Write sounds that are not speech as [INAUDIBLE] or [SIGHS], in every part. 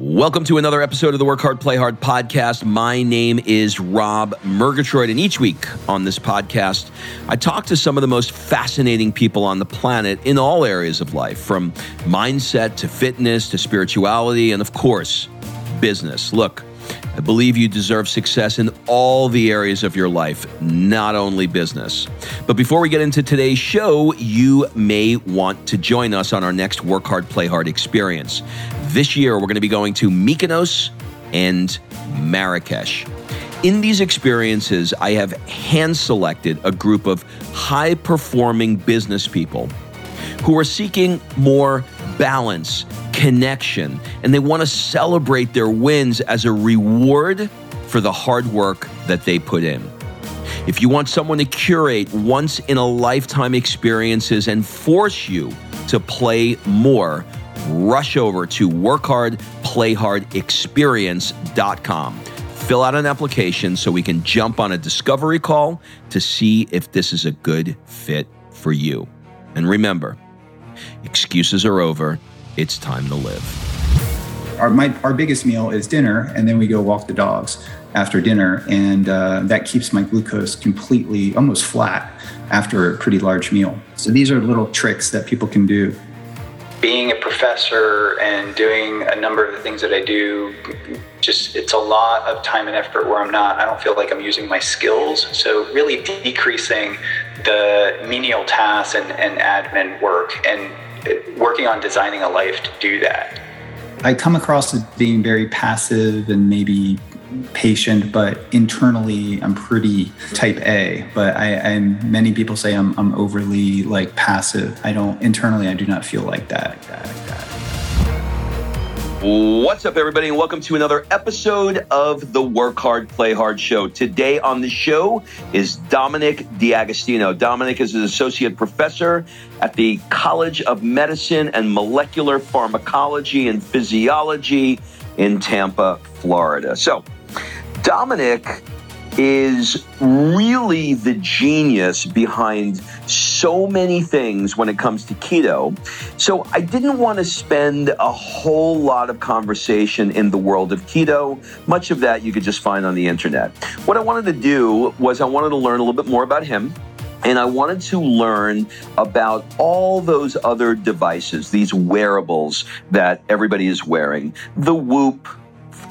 Welcome to another episode of the Work Hard, Play Hard podcast. My name is Rob Murgatroyd, and each week on this podcast, I talk to some of the most fascinating people on the planet in all areas of life, from mindset to fitness to spirituality, and of course, business. Look, I believe you deserve success in all the areas of your life, not only business. But before we get into today's show, you may want to join us on our next Work Hard, Play Hard experience. This year, we're going to be going to Mykonos and Marrakesh. In these experiences, I have hand selected a group of high performing business people who are seeking more balance, connection, and they want to celebrate their wins as a reward for the hard work that they put in. If you want someone to curate once in a lifetime experiences and force you to play more, rush over to workhardplayhardexperience.com. Fill out an application so we can jump on a discovery call to see if this is a good fit for you. And remember, excuses are over it's time to live. Our, my, our biggest meal is dinner, and then we go walk the dogs after dinner, and uh, that keeps my glucose completely almost flat after a pretty large meal. So these are little tricks that people can do. Being a professor and doing a number of the things that I do, just it's a lot of time and effort where I'm not, I don't feel like I'm using my skills. So really decreasing the menial tasks and, and admin work and working on designing a life to do that. I come across as being very passive and maybe patient, but internally I'm pretty type A. But I, am many people say I'm, I'm overly like passive. I don't internally I do not feel like that. Like that, like that. What's up, everybody, and welcome to another episode of the Work Hard, Play Hard show. Today on the show is Dominic D'Agostino. Dominic is an associate professor at the College of Medicine and Molecular Pharmacology and Physiology in Tampa, Florida. So, Dominic is really the genius behind so many things when it comes to keto. So I didn't want to spend a whole lot of conversation in the world of keto. Much of that you could just find on the internet. What I wanted to do was I wanted to learn a little bit more about him. And I wanted to learn about all those other devices, these wearables that everybody is wearing. The Whoop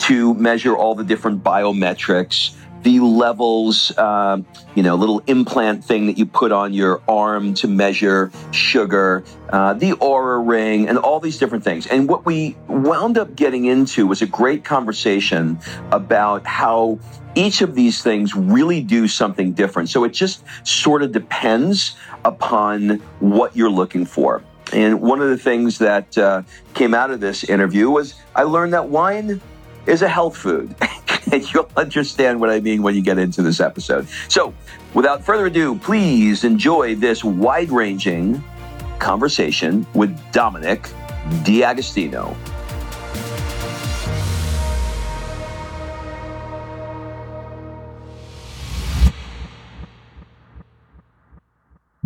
to measure all the different biometrics, the levels, uh, you know, little implant thing that you put on your arm to measure sugar, uh, the Oura ring, and all these different things. And what we wound up getting into was a great conversation about how each of these things really do something different. So it just sort of depends upon what you're looking for. And one of the things that uh, came out of this interview was I learned that wine is a health food. [LAUGHS] you'll understand what I mean when you get into this episode. So, without further ado, please enjoy this wide ranging conversation with Dominic D'Agostino.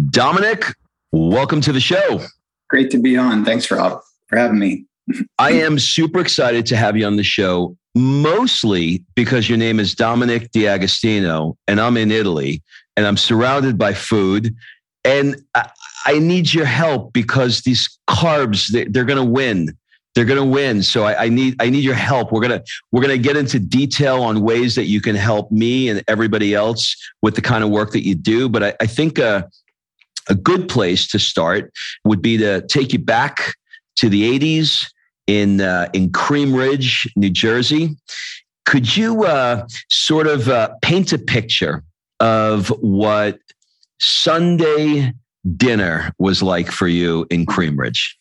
Dominic, welcome to the show. Great to be on. Thanks, Rob, for having me. I am super excited to have you on the show mostly because your name is Dominic D'Agostino and I'm in Italy and I'm surrounded by food. And I, I need your help because these carbs, they, are going to win. They're going to win. So I, I, need I need your help. We're gonna we're gonna get into detail on ways that you can help me and everybody else with the kind of work that you do. But I, I think a, a good place to start would be to take you back to the 80s in uh, in Cream Ridge, New Jersey. Could you uh, sort of uh, paint a picture of what Sunday dinner was like for you in Cream Ridge?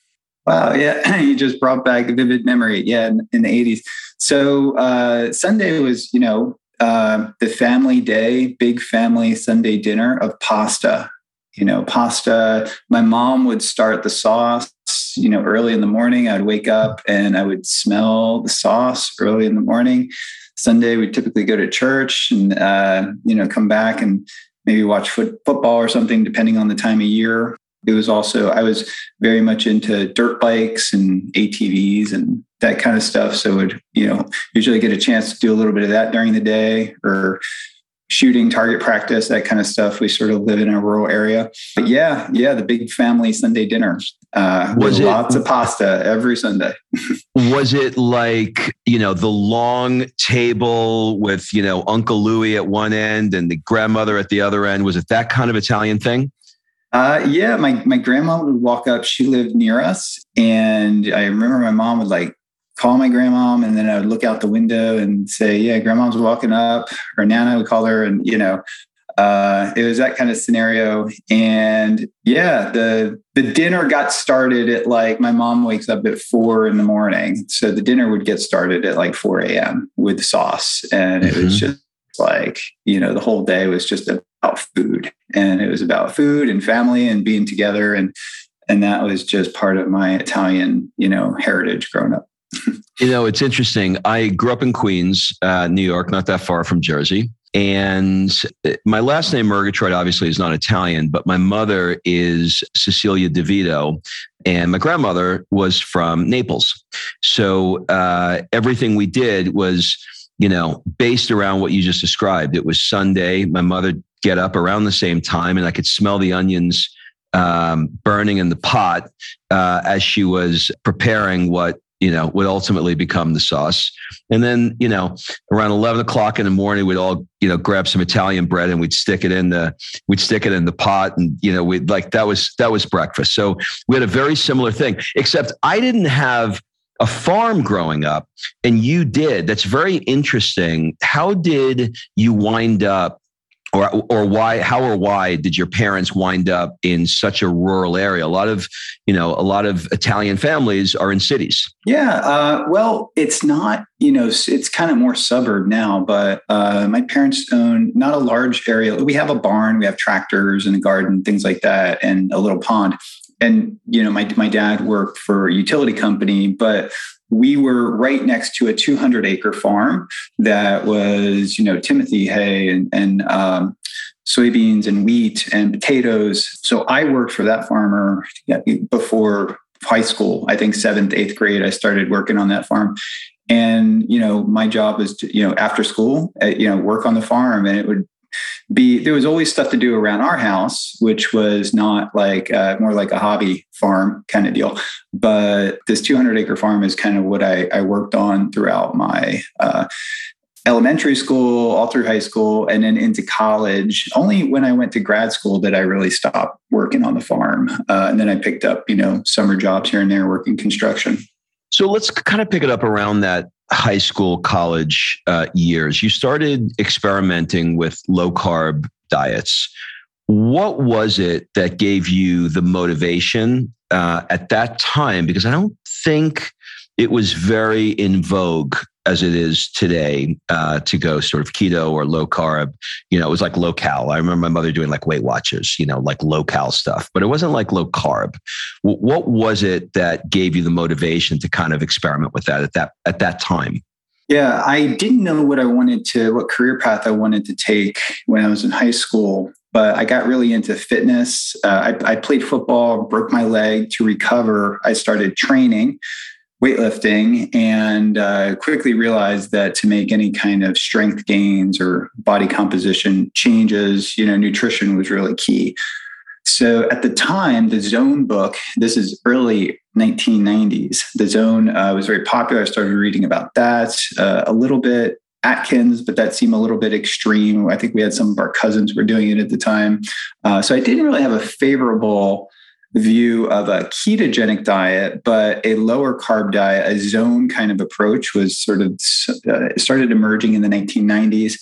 Wow, yeah, [CLEARS THROAT] you just brought back a vivid memory. Yeah, in, in the '80s. So uh, Sunday was, you know, uh, the family day, big family Sunday dinner of pasta. You know, pasta. My mom would start the sauce you know, early in the morning. I'd wake up and I would smell the sauce early in the morning. Sunday, we typically go to church and, uh, you know, come back and maybe watch foot, football or something, depending on the time of year. it was also I was very much into dirt bikes and ATVs and that kind of stuff. So would you know usually get a chance to do a little bit of that during the day or shooting target practice that kind of stuff. We sort of live in a rural area. But yeah yeah the big family sunday dinner uh, was it, lots of pasta every sunday. [LAUGHS] Was it like you know the long table with you know uncle louis at one end and the grandmother at the other end? Was it that kind of italian thing? Uh, yeah, my my grandma would walk up. She lived near us, and I remember my mom would like call my grandmom, and then I would look out the window and say, "Yeah, grandmom's walking up," or Nana would call her, and you know, uh, it was that kind of scenario. And yeah, the the dinner got started at like my mom wakes up at four in the morning, so the dinner would get started at like four a.m. with sauce, and it mm-hmm. was just like you know the whole day was just about food and it was about food and family and being together and and that was just part of my italian you know heritage growing up you know it's interesting i grew up in queens uh, new york not that far from jersey and my last name murgatroyd obviously is not italian but my mother is cecilia devito and my grandmother was from naples so uh, everything we did was you know, based around what you just described. It was Sunday. My mother get up around the same time, and I could smell the onions um, burning in the pot uh, as she was preparing what you know would ultimately become the sauce. And then you know, around eleven o'clock in the morning, we'd all you know grab some Italian bread and we'd stick it in the we'd stick it in the pot, and you know, we'd like that was that was breakfast. So we had a very similar thing, except I didn't have a farm growing up and you did that's very interesting how did you wind up or or why how or why did your parents wind up in such a rural area? A lot of you know a lot of italian families are in cities. Yeah uh, well it's not you know it's kind of more suburb now but uh, my parents own not a large area. We have a barn we have tractors and a garden things like that and a little pond. And you know my my dad worked for a utility company but we were right next to a 200 acre farm that was you know timothy hay and, and um, soybeans and wheat and potatoes. So i worked for that farmer before high school i think seventh eighth grade i started working on that farm. And you know my job was to you know after school uh, you know work on the farm and it would be there was always stuff to do around our house, which was not like uh, more like a hobby farm kind of deal. But this 200 acre farm is kind of what I, I worked on throughout my uh, elementary school, all through high school, and then into college. Only when I went to grad school did I really stop working on the farm, uh, and then I picked up you know summer jobs here and there working construction. So let's kind of pick it up around that high school, college uh, years, you started experimenting with low carb diets. What was it that gave you the motivation uh, at that time? Because I don't think it was very in vogue as it is today uh, to go sort of keto or low carb. You know, it was like low cal. I remember my mother doing like Weight Watchers, you know, like low cal stuff, but it wasn't like low carb. What was it that gave you the motivation to kind of experiment with that at that at that time? Yeah, I didn't know what I wanted to, what career path I wanted to take when I was in high school, but I got really into fitness. Uh, I, I played football, broke my leg to recover. I started training weightlifting and uh, quickly realized that to make any kind of strength gains or body composition changes, you know, nutrition was really key. So at the time, the Zone book, this is early 1990s, the Zone uh, was very popular. I started reading about that uh, a little bit. Atkins, but that seemed a little bit extreme. I think we had some of our cousins were doing it at the time. Uh, so I didn't really have a favorable view of a ketogenic diet, but a lower carb diet, a zone kind of approach was sort of uh, started emerging in the 1990s.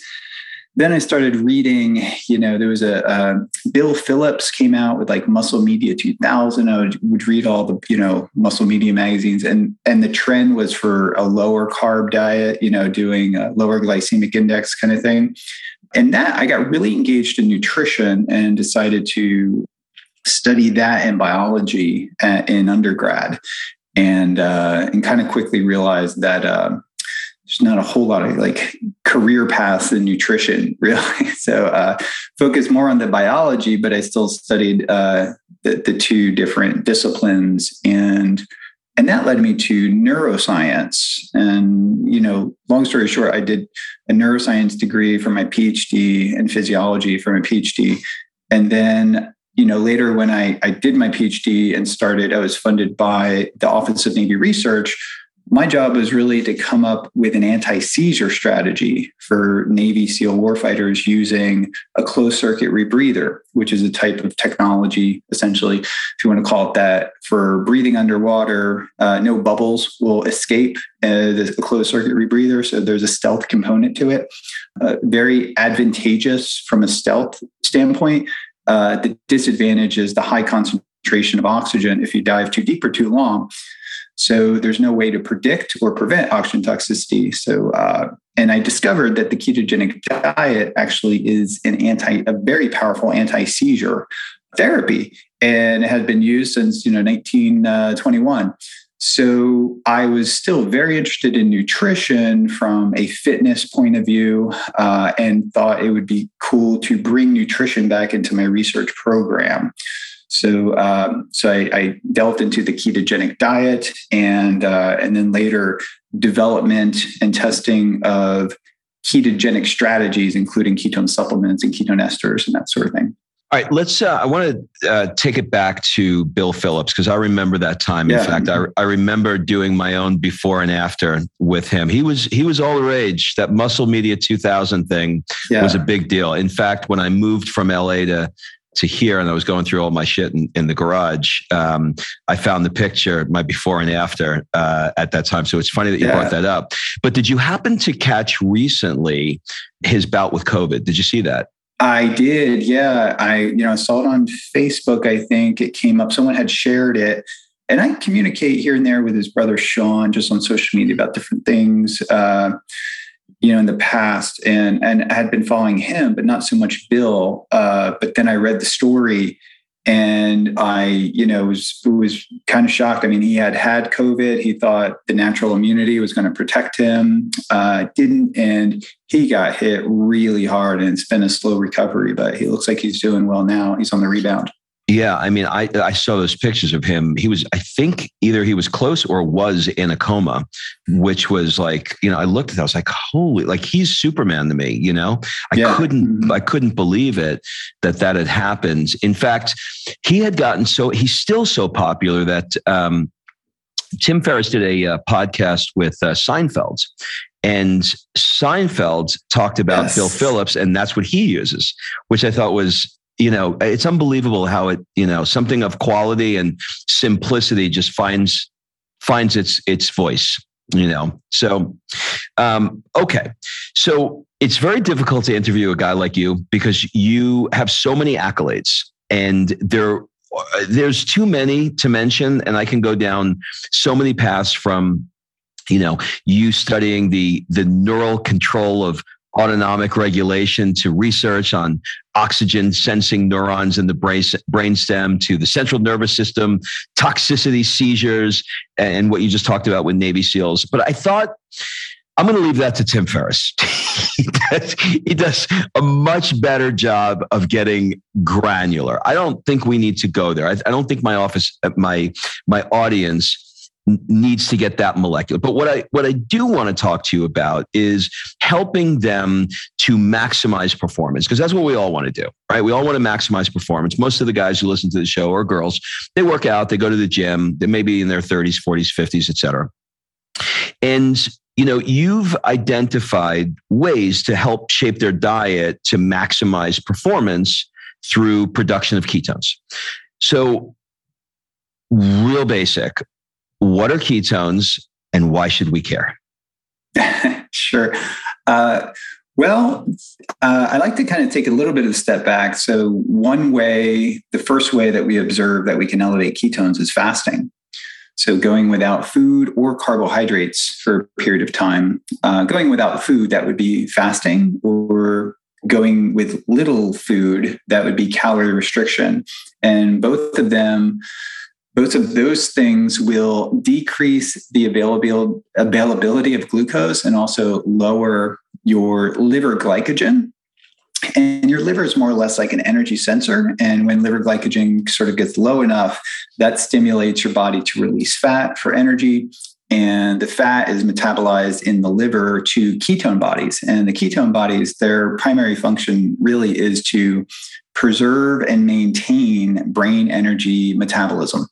Then I started reading, you know, there was a uh, Bill Phillips came out with like Muscle Media 2000. I would, would read all the, you know, Muscle Media magazines and, and the trend was for a lower carb diet, you know, doing a lower glycemic index kind of thing. And that I got really engaged in nutrition and decided to study that in biology in undergrad. And uh, and kind of quickly realized that uh, there's not a whole lot of like career paths in nutrition, [LAUGHS] really. So uh, focus more on the biology, but I still studied uh, the, the two different disciplines. And and that led me to neuroscience. And you know long story short i did a neuroscience degree for my phd and physiology for my phd and then you know later when i, I did my phd and started i was funded by the office of navy research my job was really to come up with an anti-seizure strategy for Navy SEAL warfighters using a closed circuit rebreather, which is a type of technology, essentially, if you want to call it that, for breathing underwater. Uh, no bubbles will escape uh, the closed circuit rebreather, so there's a stealth component to it. Uh, very advantageous from a stealth standpoint. Uh, the disadvantage is the high concentration of oxygen if you dive too deep or too long. So there's no way to predict or prevent oxygen toxicity. So, uh, and I discovered that the ketogenic diet actually is an anti, a very powerful anti-seizure therapy, and it has been used since you know 1921. So I was still very interested in nutrition from a fitness point of view, uh, and thought it would be cool to bring nutrition back into my research program. So, um, so I, I, delved into the ketogenic diet, and uh, and then later development and testing of ketogenic strategies, including ketone supplements and ketone esters and that sort of thing. All right, let's. Uh, I want to uh, take it back to Bill Phillips because I remember that time. In fact, I, I remember doing my own before and after with him. He was he was all the rage. That Muscle Media 2000 thing yeah. was a big deal. In fact, when I moved from LA to to here and I was going through all my shit in, in the garage, um, I found the picture, my before and after uh, at that time. So it's funny that you yeah. brought that up. But did you happen to catch recently his bout with COVID? Did you see that? I did. Yeah. I, you know, I saw it on Facebook. I think it came up. Someone had shared it. And I communicate here and there with his brother Sean just on social media about different things. Uh, you know, in the past, and and had been following him, but not so much Bill. Uh, but then I read the story, and I, you know, was was kind of shocked. I mean, he had had COVID. He thought the natural immunity was going to protect him. Uh, didn't, and he got hit really hard, and it's been a slow recovery. But he looks like he's doing well now. He's on the rebound. Yeah, I mean, I I saw those pictures of him. He was, I think, either he was close or was in a coma, which was like, you know, I looked at that, I was like, holy, like he's Superman to me. You know, I yeah. couldn't, mm-hmm. I couldn't believe it that that had happened. In fact, he had gotten so he's still so popular that um, Tim Ferriss did a uh, podcast with uh, Seinfeld, and Seinfeld talked about yes. Bill Phillips, and that's what he uses, which I thought was you know, it's unbelievable how it, you know, something of quality and simplicity just finds finds its its voice. You know, so um, okay, so it's very difficult to interview a guy like you because you have so many accolades, and there there's too many to mention, and I can go down so many paths from you know you studying the the neural control of autonomic regulation to research on oxygen sensing neurons in the brain brainstem to the central nervous system, toxicity, seizures, and what you just talked about with Navy SEALs. But I thought I'm going to leave that to Tim Ferriss. [LAUGHS] he, does, a much better job of getting granular. I don't think we need to go there. I, I don't think my office, my my audience needs to get that molecular. But what I what I do want to talk to you about is helping them to maximize performance because that's what we all want to do, right? We all want to maximize performance. Most of the guys who listen to the show or girls, they work out, they go to the gym, they may be in their 30s, 40s, 50s, etc. And you know, you've identified ways to help shape their diet to maximize performance through production of ketones. So real basic what are ketones and why should we care? [LAUGHS] sure. Uh, well, uh, I like to kind of take a little bit of a step back. So, one way, the first way that we observe that we can elevate ketones is fasting. So, going without food or carbohydrates for a period of time. Uh, going without food, that would be fasting, or going with little food, that would be calorie restriction. And both of them both of those things will decrease the availability availability of glucose and also lower your liver glycogen and your liver is more or less like an energy sensor. And when liver glycogen sort of gets low enough, that stimulates your body to release fat for energy. And the fat is metabolized in the liver to ketone bodies. And the ketone bodies, their primary function really is to preserve and maintain brain energy metabolism.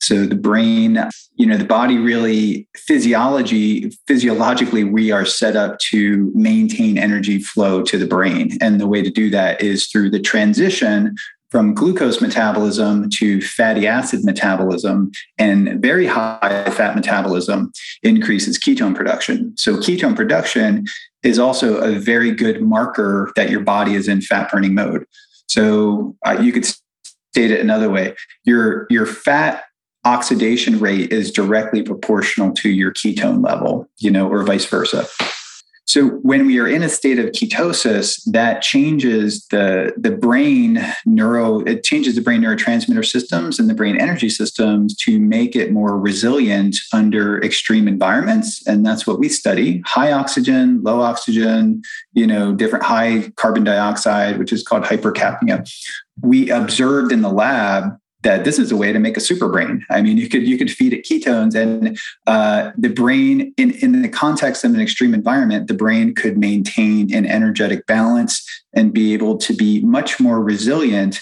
So the brain, you know, the body really physiology, physiologically, we are set up to maintain energy flow to the brain. And the way to do that is through the transition from glucose metabolism to fatty acid metabolism and very high fat metabolism increases ketone production. So ketone production is also a very good marker that your body is in fat burning mode. So uh, you could state it another way. Your your fat oxidation rate is directly proportional to your ketone level, you know, or vice versa. So when we are in a state of ketosis, that changes the, the brain neuro, it changes the brain neurotransmitter systems and the brain energy systems to make it more resilient under extreme environments. And that's what we study. High oxygen, low oxygen, you know, different high carbon dioxide, which is called hypercapnia. We observed in the lab that this is a way to make a super brain. I mean, you could you could feed it ketones, and uh, the brain, in in the context of an extreme environment, the brain could maintain an energetic balance and be able to be much more resilient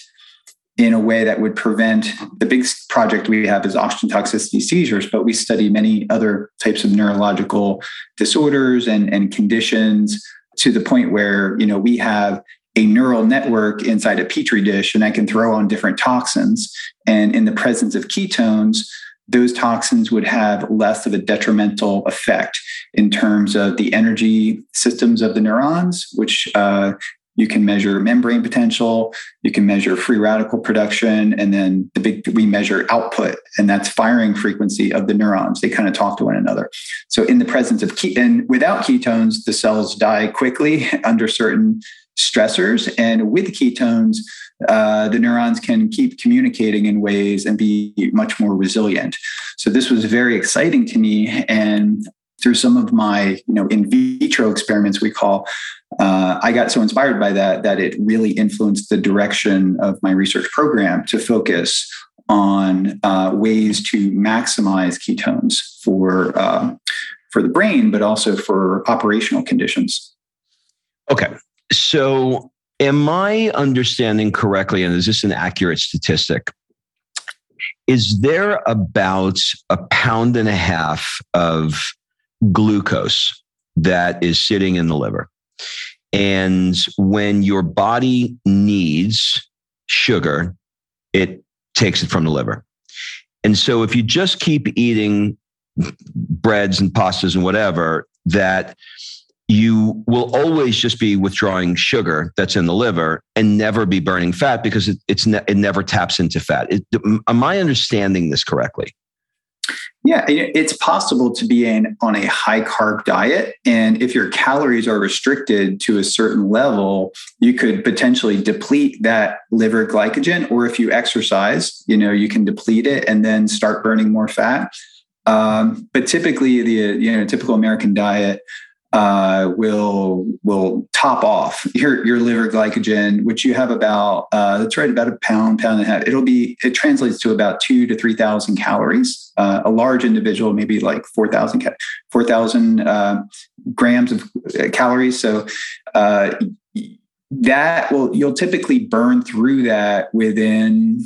in a way that would prevent the big project we have is oxygen toxicity seizures, but we study many other types of neurological disorders and, and conditions to the point where you know we have a neural network inside a petri dish and I can throw on different toxins. And in the presence of ketones, those toxins would have less of a detrimental effect in terms of the energy systems of the neurons, which uh, you can measure membrane potential, you can measure free radical production, and then the big we measure output, and that's firing frequency of the neurons. They kind of talk to one another. So in the presence of ke- and without ketones, the cells die quickly [LAUGHS] under certain stressors. And with ketones, uh, the neurons can keep communicating in ways and be much more resilient. So this was very exciting to me. And through some of my, you know, in vitro experiments, we call, uh, I got so inspired by that that it really influenced the direction of my research program to focus on uh, ways to maximize ketones for uh, for the brain, but also for operational conditions. Okay, so, am I understanding correctly? And is this an accurate statistic? Is there about a pound and a half of glucose that is sitting in the liver? And when your body needs sugar, it takes it from the liver. And so if you just keep eating breads and pastas and whatever, that you will always just be withdrawing sugar that's in the liver and never be burning fat because it, it's ne- it never taps into fat. It, am I understanding this correctly? Yeah, it's possible to be in, on a high carb diet. And if your calories are restricted to a certain level, you could potentially deplete that liver glycogen. Or if you exercise, you know, you can deplete it and then start burning more fat. Um, but typically, the you know typical American diet uh, will will top off your your liver glycogen, which you have about uh, that's right about a pound pound and a half. It'll be it translates to about two to three thousand calories. Uh, a large individual maybe like 4,000 4, uh, grams of uh, calories. So uh, that will you'll typically burn through that within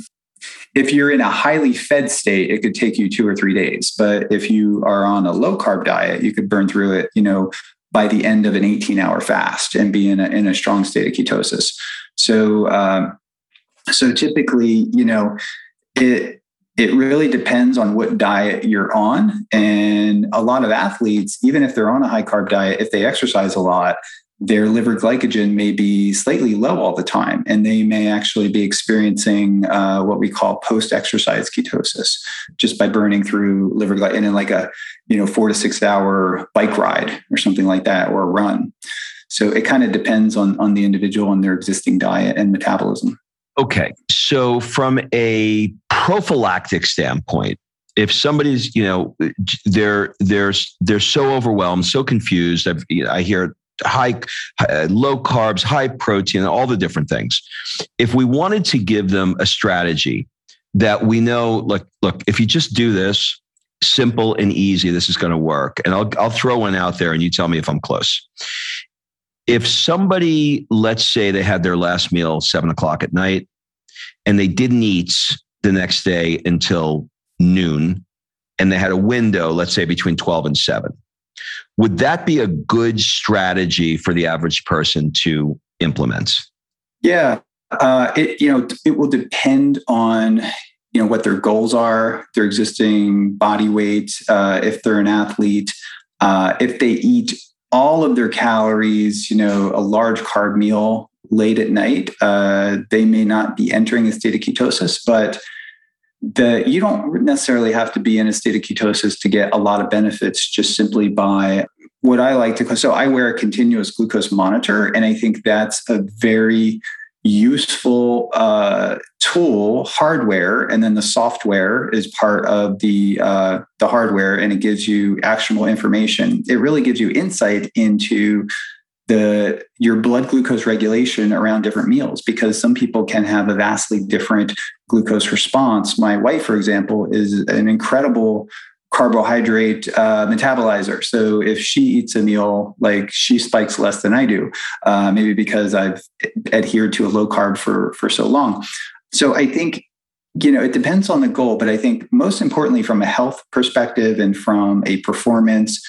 if you're in a highly fed state, it could take you two or three days. But if you are on a low carb diet, you could burn through it, you know, by the end of an 18 hour fast and be in a, in a strong state of ketosis. So, um, so typically, you know, it, it really depends on what diet you're on. And a lot of athletes, even if they're on a high carb diet, if they exercise a lot, their liver glycogen may be slightly low all the time, and they may actually be experiencing uh, what we call post-exercise ketosis, just by burning through liver glycogen in like a you know four to six hour bike ride or something like that, or a run. So it kind of depends on on the individual and their existing diet and metabolism. Okay, so from a prophylactic standpoint, if somebody's you know they're they're they're so overwhelmed, so confused, I've, I hear high, high, low carbs, high protein, all the different things. If we wanted to give them a strategy that we know, look, look, if you just do this, simple and easy, this is going to work. And I'll I'll throw one out there, and you tell me if I'm close. If somebody, let's say they had their last meal seven o'clock at night, and they didn't eat the next day until noon, and they had a window, let's say between 12 and 7 would that be a good strategy for the average person to implement? Yeah, uh, it you know it will depend on you know what their goals are, their existing body weight, uh, if they're an athlete, uh, if they eat all of their calories, you know, a large carb meal late at night, uh, they may not be entering a state of ketosis, but the you don't necessarily have to be in a state of ketosis to get a lot of benefits just simply by what I like to so I wear a continuous glucose monitor and I think that's a very useful uh, tool hardware and then the software is part of the uh, the hardware and it gives you actionable information. It really gives you insight into the your blood glucose regulation around different meals because some people can have a vastly different glucose response. My wife, for example, is an incredible carbohydrate uh, metabolizer. So if she eats a meal, like she spikes less than I do, uh, maybe because I've adhered to a low carb for for so long. So I think you know it depends on the goal, but I think most importantly from a health perspective and from a performance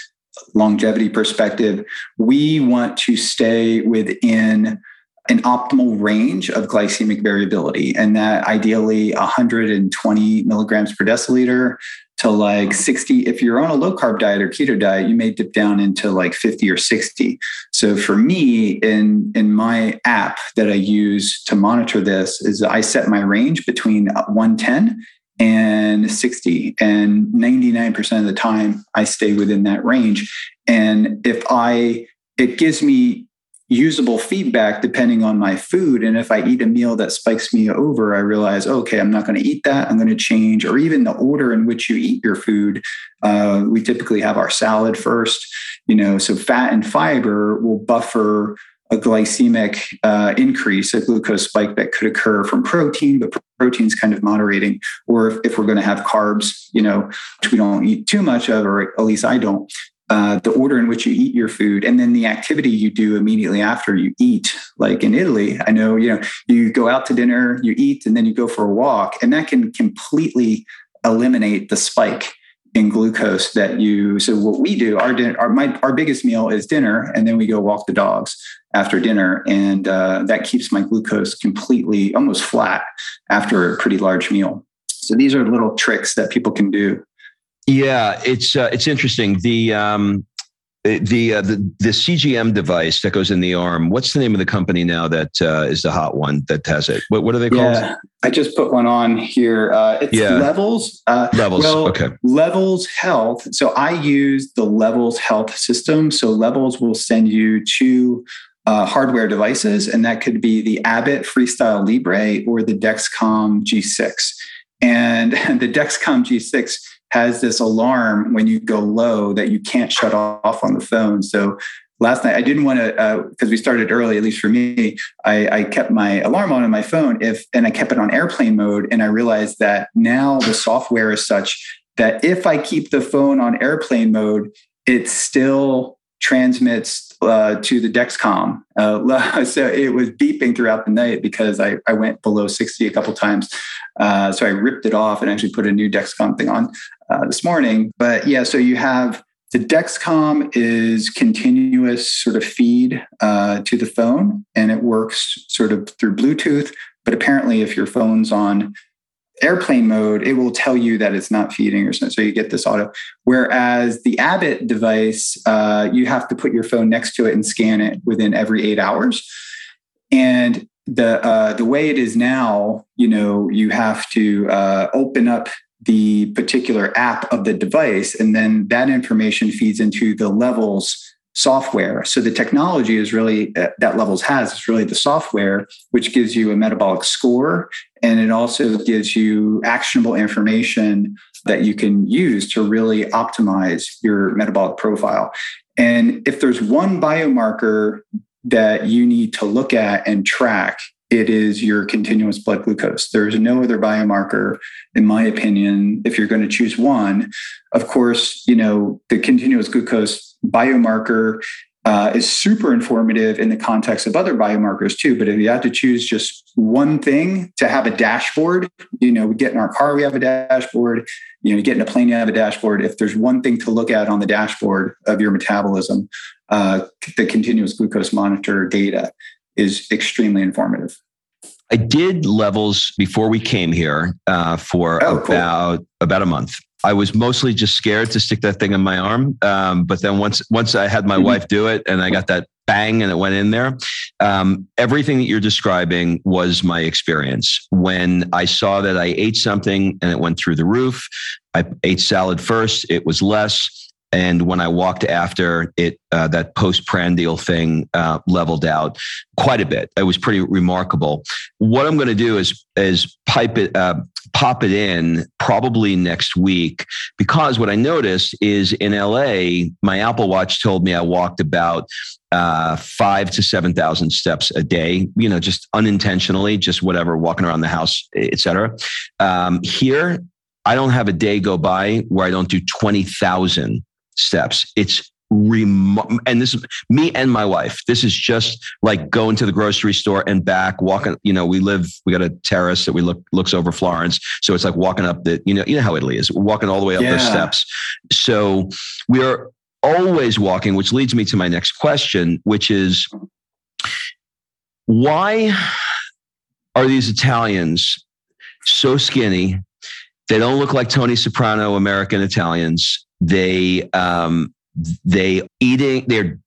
longevity perspective, we want to stay within an optimal range of glycemic variability, and that ideally 120 milligrams per deciliter to like 60. If you're on a low carb diet or keto diet, you may dip down into like 50 or 60. So for me, in in my app that I use to monitor this, is I set my range between 110 and 60 and 99% of the time i stay within that range. And if i it gives me usable feedback depending on my food. And if i eat a meal that spikes me over i realize okay i'm not going to eat that i'm going to change. Or even the order in which you eat your food uh, we typically have our salad first you know so fat and fiber will buffer a glycemic uh, increase, a glucose spike that could occur from protein, but protein's kind of moderating. Or if, if we're going to have carbs, you know, which we don't eat too much of, or at least I don't, uh, the order in which you eat your food and then the activity you do immediately after you eat like in italy i know you know you go out to dinner you eat and then you go for a walk and that can completely eliminate the spike in glucose that you so what we do our dinner our, my, our biggest meal is dinner and then we go walk the dogs after dinner, and uh, that keeps my glucose completely almost flat after a pretty large meal. So these are little tricks that people can do. Yeah, it's uh, it's interesting. The um, the, uh, the the CGM device that goes in the arm. What's the name of the company now that uh, is the hot one that has it? What what are they called? Yeah, I just put one on here. Uh, it's yeah. Levels. Uh, levels. Well, okay. Levels Health. So I use the Levels Health system. So Levels will send you two uh, hardware devices, and that could be the Abbott Freestyle Libre or the Dexcom G6. And [LAUGHS] the Dexcom G6 has this alarm when you go low that you can't shut off on the phone. So last night I didn't want to because uh, we started early, at least for me. I, I, kept my alarm on on my phone if and I kept it on airplane mode, and I realized that now the software is such that if I keep the phone on airplane mode, it still transmits uh, to the Dexcom. Uh, [LAUGHS] so it was beeping throughout the night because I, I went below 60 a couple times. Uh, so I ripped it off and actually put a new Dexcom thing on uh, this morning. But yeah, so you have the Dexcom is continuous sort of feed uh, to the phone and it works sort of through Bluetooth. But apparently, if your phone's on airplane mode, it will tell you that it's not feeding or something. So you get this auto. Whereas the Abbott device, uh, you have to put your phone next to it and scan it within every eight hours. And the uh, the way it is now, you know, you have to uh, open up the particular app of the device, and then that information feeds into the levels software. So the technology is really uh, that Levels has is really the software, which gives you a metabolic score, and it also gives you actionable information that you can use to really optimize your metabolic profile. And if there's one biomarker that you need to look at and track, it is your continuous blood glucose. There's no other biomarker, in my opinion, if you're going to choose one. Of course, you know, the continuous glucose biomarker uh, is super informative in the context of other biomarkers too. But if you had to choose just one thing to have a dashboard, you know, we get in our car, we have a dashboard. You know, you get in a plane, you have a dashboard. If there's one thing to look at on the dashboard of your metabolism, uh, the continuous glucose monitor data is extremely informative. I did levels before we came here uh, for oh, about cool. about a month. I was mostly just scared to stick that thing in my arm, um, but then once once I had my mm-hmm. wife do it and I got that bang and it went in there, um, everything that you're describing was my experience. When I saw that I ate something and it went through the roof, I ate salad first. It was less and when I walked after it, uh, that postprandial thing uh, leveled out quite a bit. It was pretty remarkable. What I'm going to do is is pipe it, uh, pop it in probably next week because what I noticed is in LA, my Apple Watch told me I walked about uh, five to seven thousand steps a day. You know, just unintentionally, just whatever, walking around the house, etc. Um, here, I don't have a day go by where I don't do twenty thousand steps. It's rem- and this is me and my wife. This is just like going to the grocery store and back, walking. You know, we live, we got a terrace that we look looks over Florence, so it's like walking up the. You know, you know how Italy is, walking all the way up yeah. those steps. So we are always walking, which leads me to my next question, which is why are these Italians so skinny? They don't look like Tony Soprano American Italians they um, they eating they're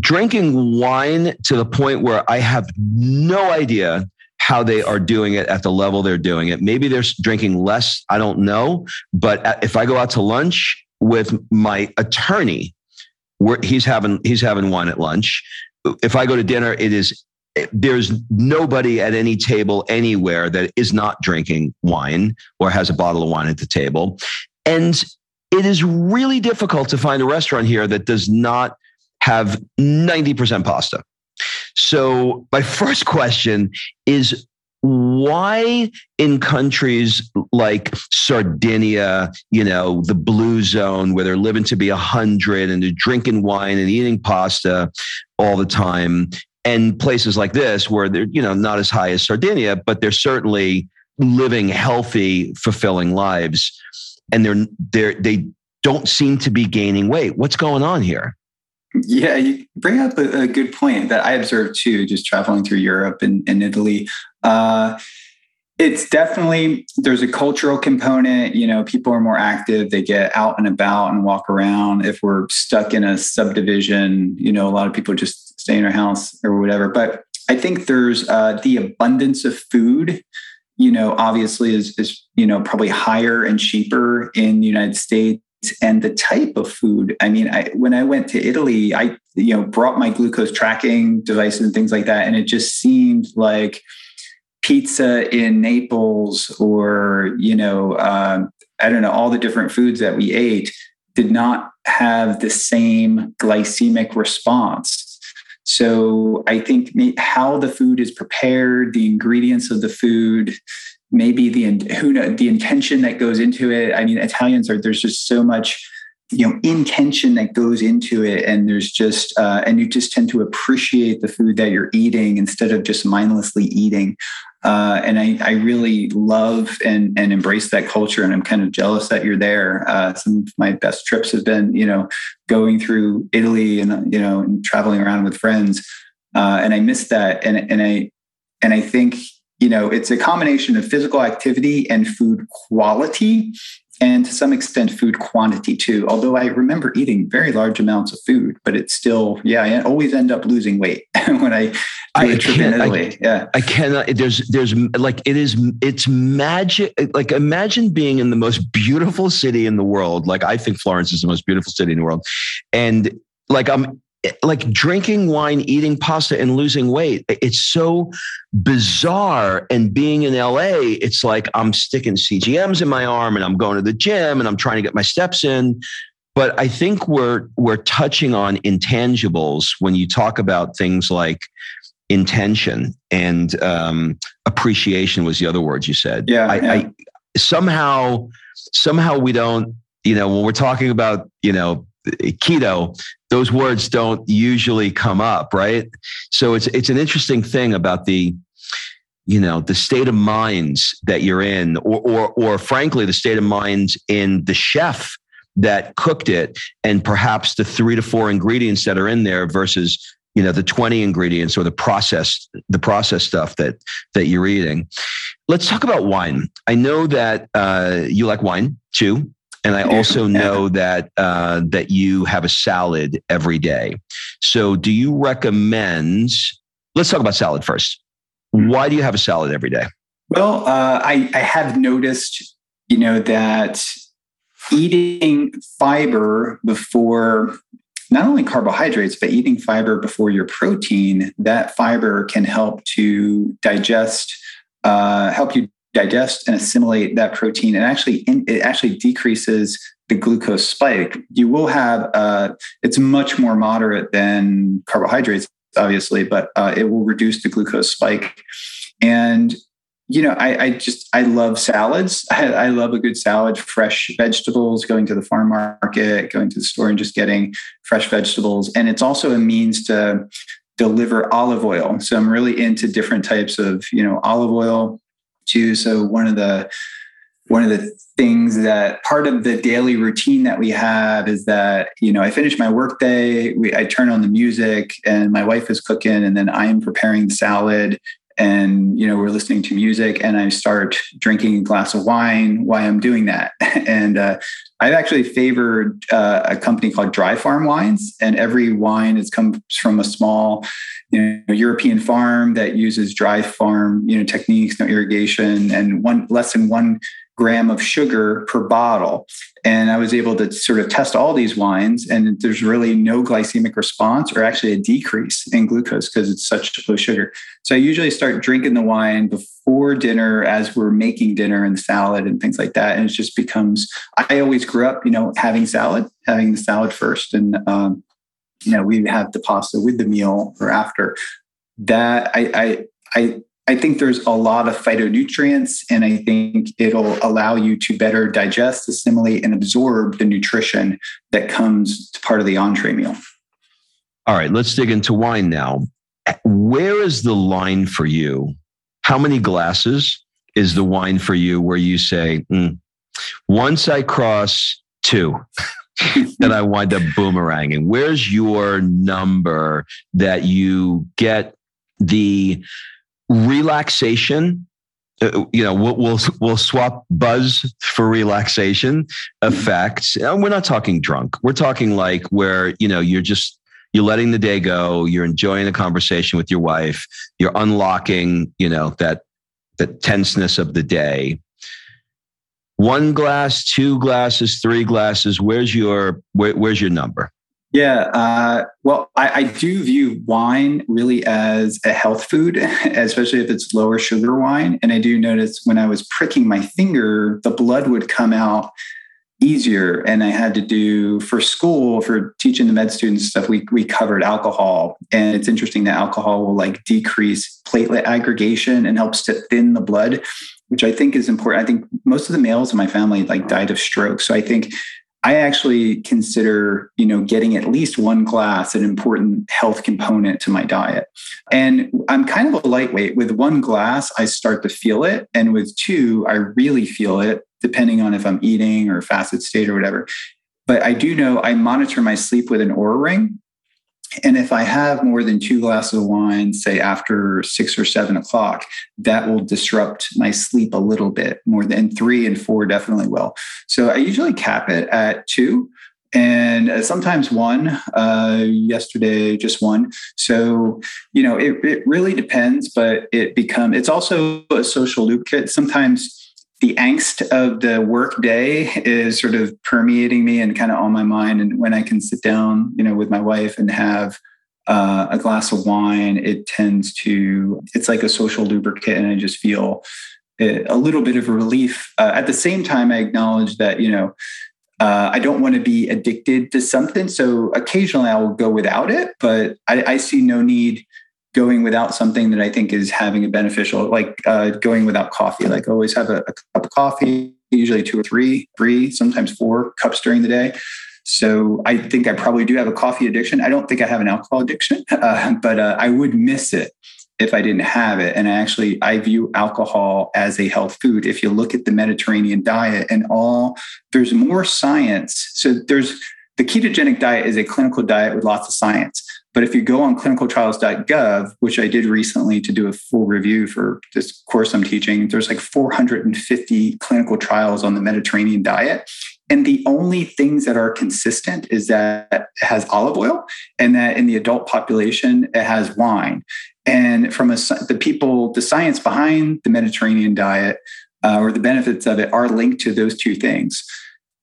drinking wine to the point where I have no idea how they are doing it at the level they're doing it. Maybe they're drinking less. I don't know. But if I go out to lunch with my attorney, where he's having he's having wine at lunch. If I go to dinner, it is there's nobody at any table anywhere that is not drinking wine or has a bottle of wine at the table. And it is really difficult to find a restaurant here that does not have 90% pasta. So, my [LAUGHS] first question is why in countries like Sardinia, you know, the blue zone where they're living to be a hundred and they're drinking wine and eating pasta all the time, and places like this where they're, you know, not as high as Sardinia, but they're certainly living healthy, fulfilling lives and they're they're they don't seem to be gaining weight. What's going on here? Yeah, you bring up a, a good point that I observed too, just traveling through Europe and, and Italy. Uh, it's definitely there's a cultural component you know people are more active they get out and about and walk around if we're stuck in a subdivision you know a lot of people just stay in their house or whatever but i think there's uh, the abundance of food you know, obviously is, is, you know, probably higher and cheaper in the United States and the type of food. I mean, I, when I went to Italy, I, you know, brought my glucose tracking devices and things like that. And it just seemed like pizza in Naples or, you know, um, I don't know, all the different foods that we ate did not have the same glycemic response so I think how the food is prepared, the ingredients of the food, maybe the who know, the intention that goes into it. I mean, Italians are there's just so much you know intention that goes into it and there's just uh, and you just tend to appreciate the food that you're eating instead of just mindlessly eating uh, and I, I, really love and, and embrace that culture. And I'm kind of jealous that you're there. Uh, some of my best trips have been, you know, going through Italy and, you know, and traveling around with friends. Uh, and I miss that. And, and I, and I think, you know, it's a combination of physical activity and food quality and to some extent food quantity too. Although I remember eating very large amounts of food, but it's still, yeah, I always end up losing weight [LAUGHS] when I do I a trip in Italy. I, yeah, I cannot. There's, there's like it is. It's magic. Like imagine being in the most beautiful city in the world. Like I think Florence is the most beautiful city in the world, and like I'm like drinking wine, eating pasta, and losing weight. It's so bizarre. And being in LA, it's like I'm sticking CGMs in my arm and I'm going to the gym and I'm trying to get my steps in. But I think we're we're touching on intangibles when you talk about things like intention and um, appreciation was the other words you said. Yeah, I, yeah. I somehow somehow we don't you know when we're talking about you know keto those words don't usually come up right? So it's it's an interesting thing about the you know the state of minds that you're in or or or frankly the state of minds in the chef that cooked it and perhaps the 3 to 4 ingredients that are in there versus you know the 20 ingredients or the processed the processed stuff that that you're eating. Let's talk about wine. I know that uh, you like wine too and I also know that uh, that you have a salad every day. So, do you recommend? Let's talk about salad first. Why do you have a salad every day? Well, uh, I, I have noticed, you know, that eating fiber before not only carbohydrates, but eating fiber before your protein, that fiber can help to digest, uh, help you digest and assimilate that protein and actually it actually decreases the glucose spike. You will have uh, it's much more moderate than carbohydrates obviously but uh, it will reduce the glucose spike. And you know I, I just i love salads. [LAUGHS] I, I, love a good salad fresh vegetables going to the farm market going to the store and just getting fresh vegetables. And it's also a means to deliver olive oil. So i'm really into different types of you know olive oil too. So one of the one of the things that part of the daily routine that we have is that you know I finish my workday, I turn on the music, and my wife is cooking, and then I am preparing the salad, and you know we're listening to music, and I start drinking a glass of wine while I'm doing that, [LAUGHS] and uh, I've actually favored uh, a company called Dry Farm Wines, and every wine is comes from a small you know, European farm that uses dry farm, you know, techniques, no irrigation, and one less than one gram of sugar per bottle. And I was able to sort of test all these wines, and there's really no glycemic response or actually a decrease in glucose because it's such low sugar. So I usually start drinking the wine before dinner as we're making dinner and salad and things like that. And it just becomes, I always grew up, you know, having salad, having the salad first. And um, you know, we have the pasta with the meal or after. That I I I I think there's a lot of phytonutrients, and I think it'll allow you to better digest, assimilate, and absorb the nutrition that comes to part of the entree meal. All right, let's dig into wine now. Where is the line for you? How many glasses is the wine for you where you say, mm, once I cross two, [LAUGHS] that I wind up boomeranging? Where's your number that you get the relaxation? Uh, you know, we'll, we'll, we'll swap buzz for relaxation effects. And we're not talking drunk. We're talking like where you know you're just you're letting the day go. You're enjoying a conversation with your wife. You're unlocking you know that that tenseness of the day one glass, two glasses, three glasses. Where's your where, where's your number? Yeah, uh, well, I, I, do view wine really as a health food, [LAUGHS] especially if it's lower sugar wine. And I do notice when I was pricking my finger, the blood would come out easier. And I had to do for school for teaching the med students stuff. We we covered alcohol, and it's interesting that alcohol will like decrease platelet aggregation and helps to thin the blood which I think is important. I think most of the males in my family like died of stroke. So I think I actually consider, you know, getting at least one glass an important health component to my diet. And I'm kind of a lightweight. With one glass, I start to feel it. And with two, I really feel it, depending on if I'm eating or fasted state or whatever. But I do know I monitor my sleep with an Oura ring. And if I have more than two glasses of wine, say after six or seven o'clock, that will disrupt my sleep a little bit more than three and four definitely will. So I usually cap it at two and uh, sometimes one uh, yesterday just one so you know it, it really depends but it become it's also a social lubricant sometimes the angst of the work day is sort of permeating me and kind of on my mind. And when I can sit down, you know, with my wife and have uh, a glass of wine, it tends to, it's like a social lubricant. And I just feel a little bit of relief. Uh, at the same time, I acknowledge that, you know, uh, I don't want to be addicted to something. So occasionally I will go without it, but I, I see no need going without something that I think is having a beneficial, like uh, going without coffee. Like I always have a, a cup of coffee, usually two or three, three, sometimes four cups during the day. So I think I probably do have a coffee addiction. I don't think I have an alcohol addiction, [LAUGHS] uh, but uh, I would miss it if I didn't have it. And I actually, I view alcohol as a health food. If you look at the Mediterranean diet and all, there's more science. So there's the ketogenic diet is a clinical diet with lots of science. But if you go on clinicaltrials.gov, which I did recently to do a full review for this course I'm teaching, there's like 450 clinical trials on the Mediterranean diet. And the only things that are consistent is that it has olive oil and that in the adult population, it has wine. And from a, the people, the science behind the Mediterranean diet uh, or the benefits of it are linked to those two things.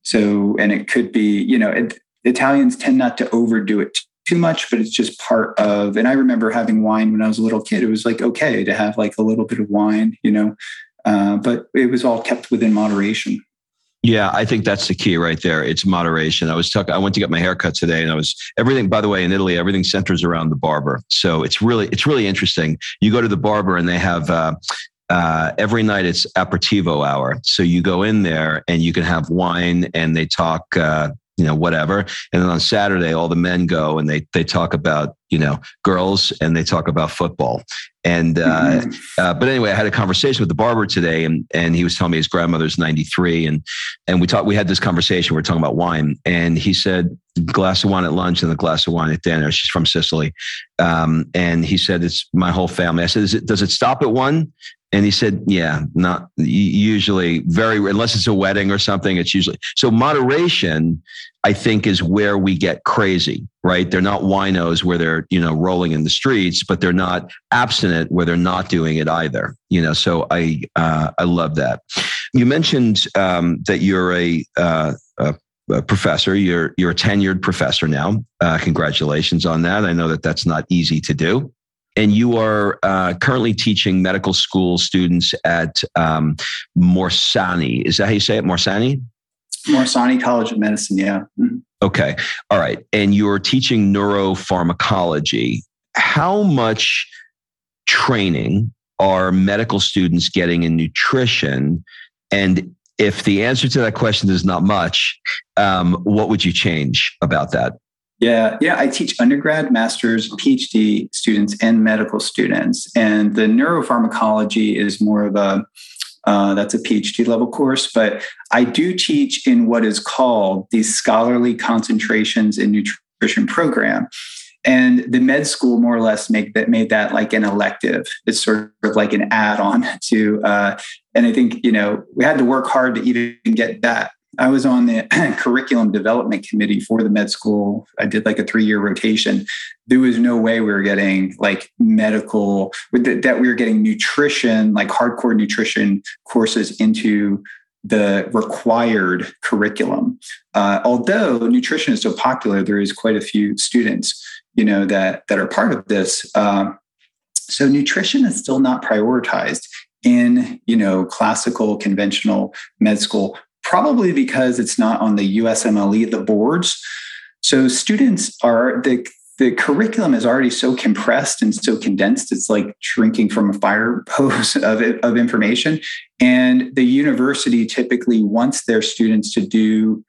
So, and it could be, you know, it, Italians tend not to overdo it too much, but it's just part of. And I remember having wine when I was a little kid. It was like okay to have like a little bit of wine, you know, uh, but it was all kept within moderation. Yeah, I think that's the key right there. It's moderation. I was talking. I went to get my haircut today, and I was everything. By the way, in Italy, everything centers around the barber. So it's really it's really interesting. You go to the barber, and they have. Uh, uh, every night it's aperitivo hour. So you go in there and you can have wine and they talk uh, you know whatever. And then on saturday all the men go and they they talk about you know girls and they talk about football. And uh, mm-hmm. uh, but anyway i had a conversation with the barber today and and he was telling me his grandmother's 93 and and we talked we had this conversation we are talking about wine. And he said glass of wine at lunch and a glass of wine at dinner. She's from sicily. Um, and he said it's my whole family. I said it, does it stop at one? And he said, yeah, not usually very, unless it's a wedding or something, it's usually. So moderation, I think, is where we get crazy, right? They're not winos where they're, you know, rolling in the streets, but they're not abstinent where they're not doing it either, you know? So I, uh, I love that. You mentioned um, that you're a, uh, a professor. You're you're a tenured professor now. Uh, congratulations on that. I know that that's not easy to do and you are uh, currently teaching medical school students at um, Morsani. Is that how you say it? Morsani? Morsani College of Medicine, yeah. Mm-hmm. Okay. All right. And you're teaching neuropharmacology. How much training are medical students getting in nutrition? And if the answer to that question is not much, um, what would you change about that? Yeah, yeah. I teach undergrad, master's, PhD students, and medical students. And the neuropharmacology is more of a uh, that's a PhD level course, but I do teach in what is called the scholarly concentrations in nutrition program. And the med school more or less make that made that like an elective. It's sort of like an add-on [LAUGHS] to, uh, and I think you know we had to work hard to even get that I was on the [CLEARS THROAT] curriculum development committee for the med school. I did like a three year rotation. There was no way we were getting like medical, that we were getting nutrition, like hardcore nutrition courses into the required curriculum. Uh, although nutrition is so popular, there is quite a few students, you know, that that are part of this. Uh, so nutrition is still not prioritized in you know classical conventional med school probably because it's not on the USMLE, the boards. So students are the the curriculum is already so compressed and so condensed. It's like drinking from a fire [LAUGHS] hose of, of information. And the university typically wants their students to do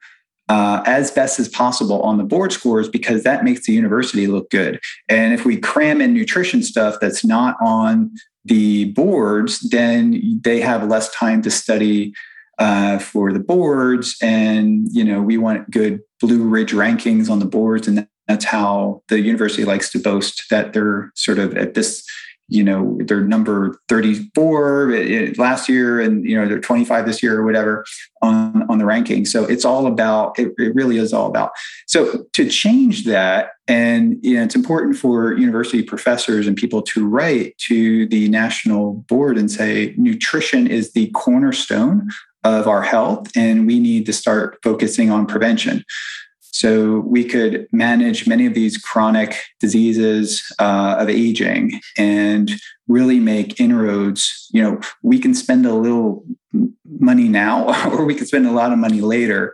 uh, as best as possible on the board scores because that makes the university look good. And if we cram in nutrition stuff that's not on the boards, then they have less time to study uh, for the boards, and you know we want good Blue Ridge rankings on the boards, and that's how the university likes to boast that they're sort of at this you know they're number 34 last year and you know they're 25 this year or whatever on on the ranking. So it's all about it, it really is all about. So to change that and you know, it's important for university professors and people to write to the national board and say nutrition is the cornerstone of our health and we need to start focusing on prevention so we could manage many of these chronic diseases uh, of aging and really make inroads. You know, we can spend a little money now, [LAUGHS] or we can spend a lot of money later.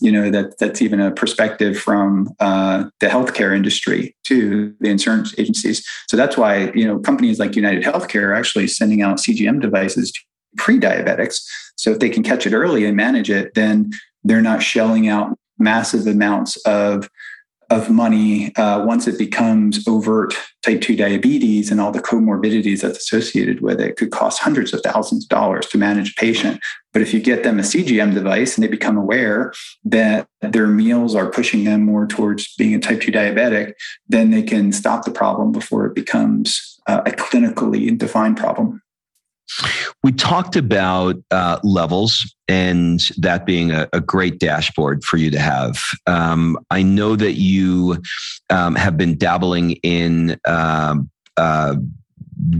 You know that that's even a perspective from uh, the healthcare industry to the insurance agencies. So that's why you know companies like United Healthcare are actually sending out CGM devices to pre-diabetics. So if they can catch it early and manage it, then they're not shelling out massive amounts of of money uh, once it becomes overt type 2 diabetes and all the comorbidities that's associated with it could cost hundreds of thousands of dollars to manage a patient. But if you get them a cgm device and they become aware that their meals are pushing them more towards being a type 2 diabetic then they can stop the problem before it becomes uh, a clinically defined problem we talked about uh, levels and that being a, a, great dashboard for you to have. Um, I know that you um, have been dabbling in um, uh,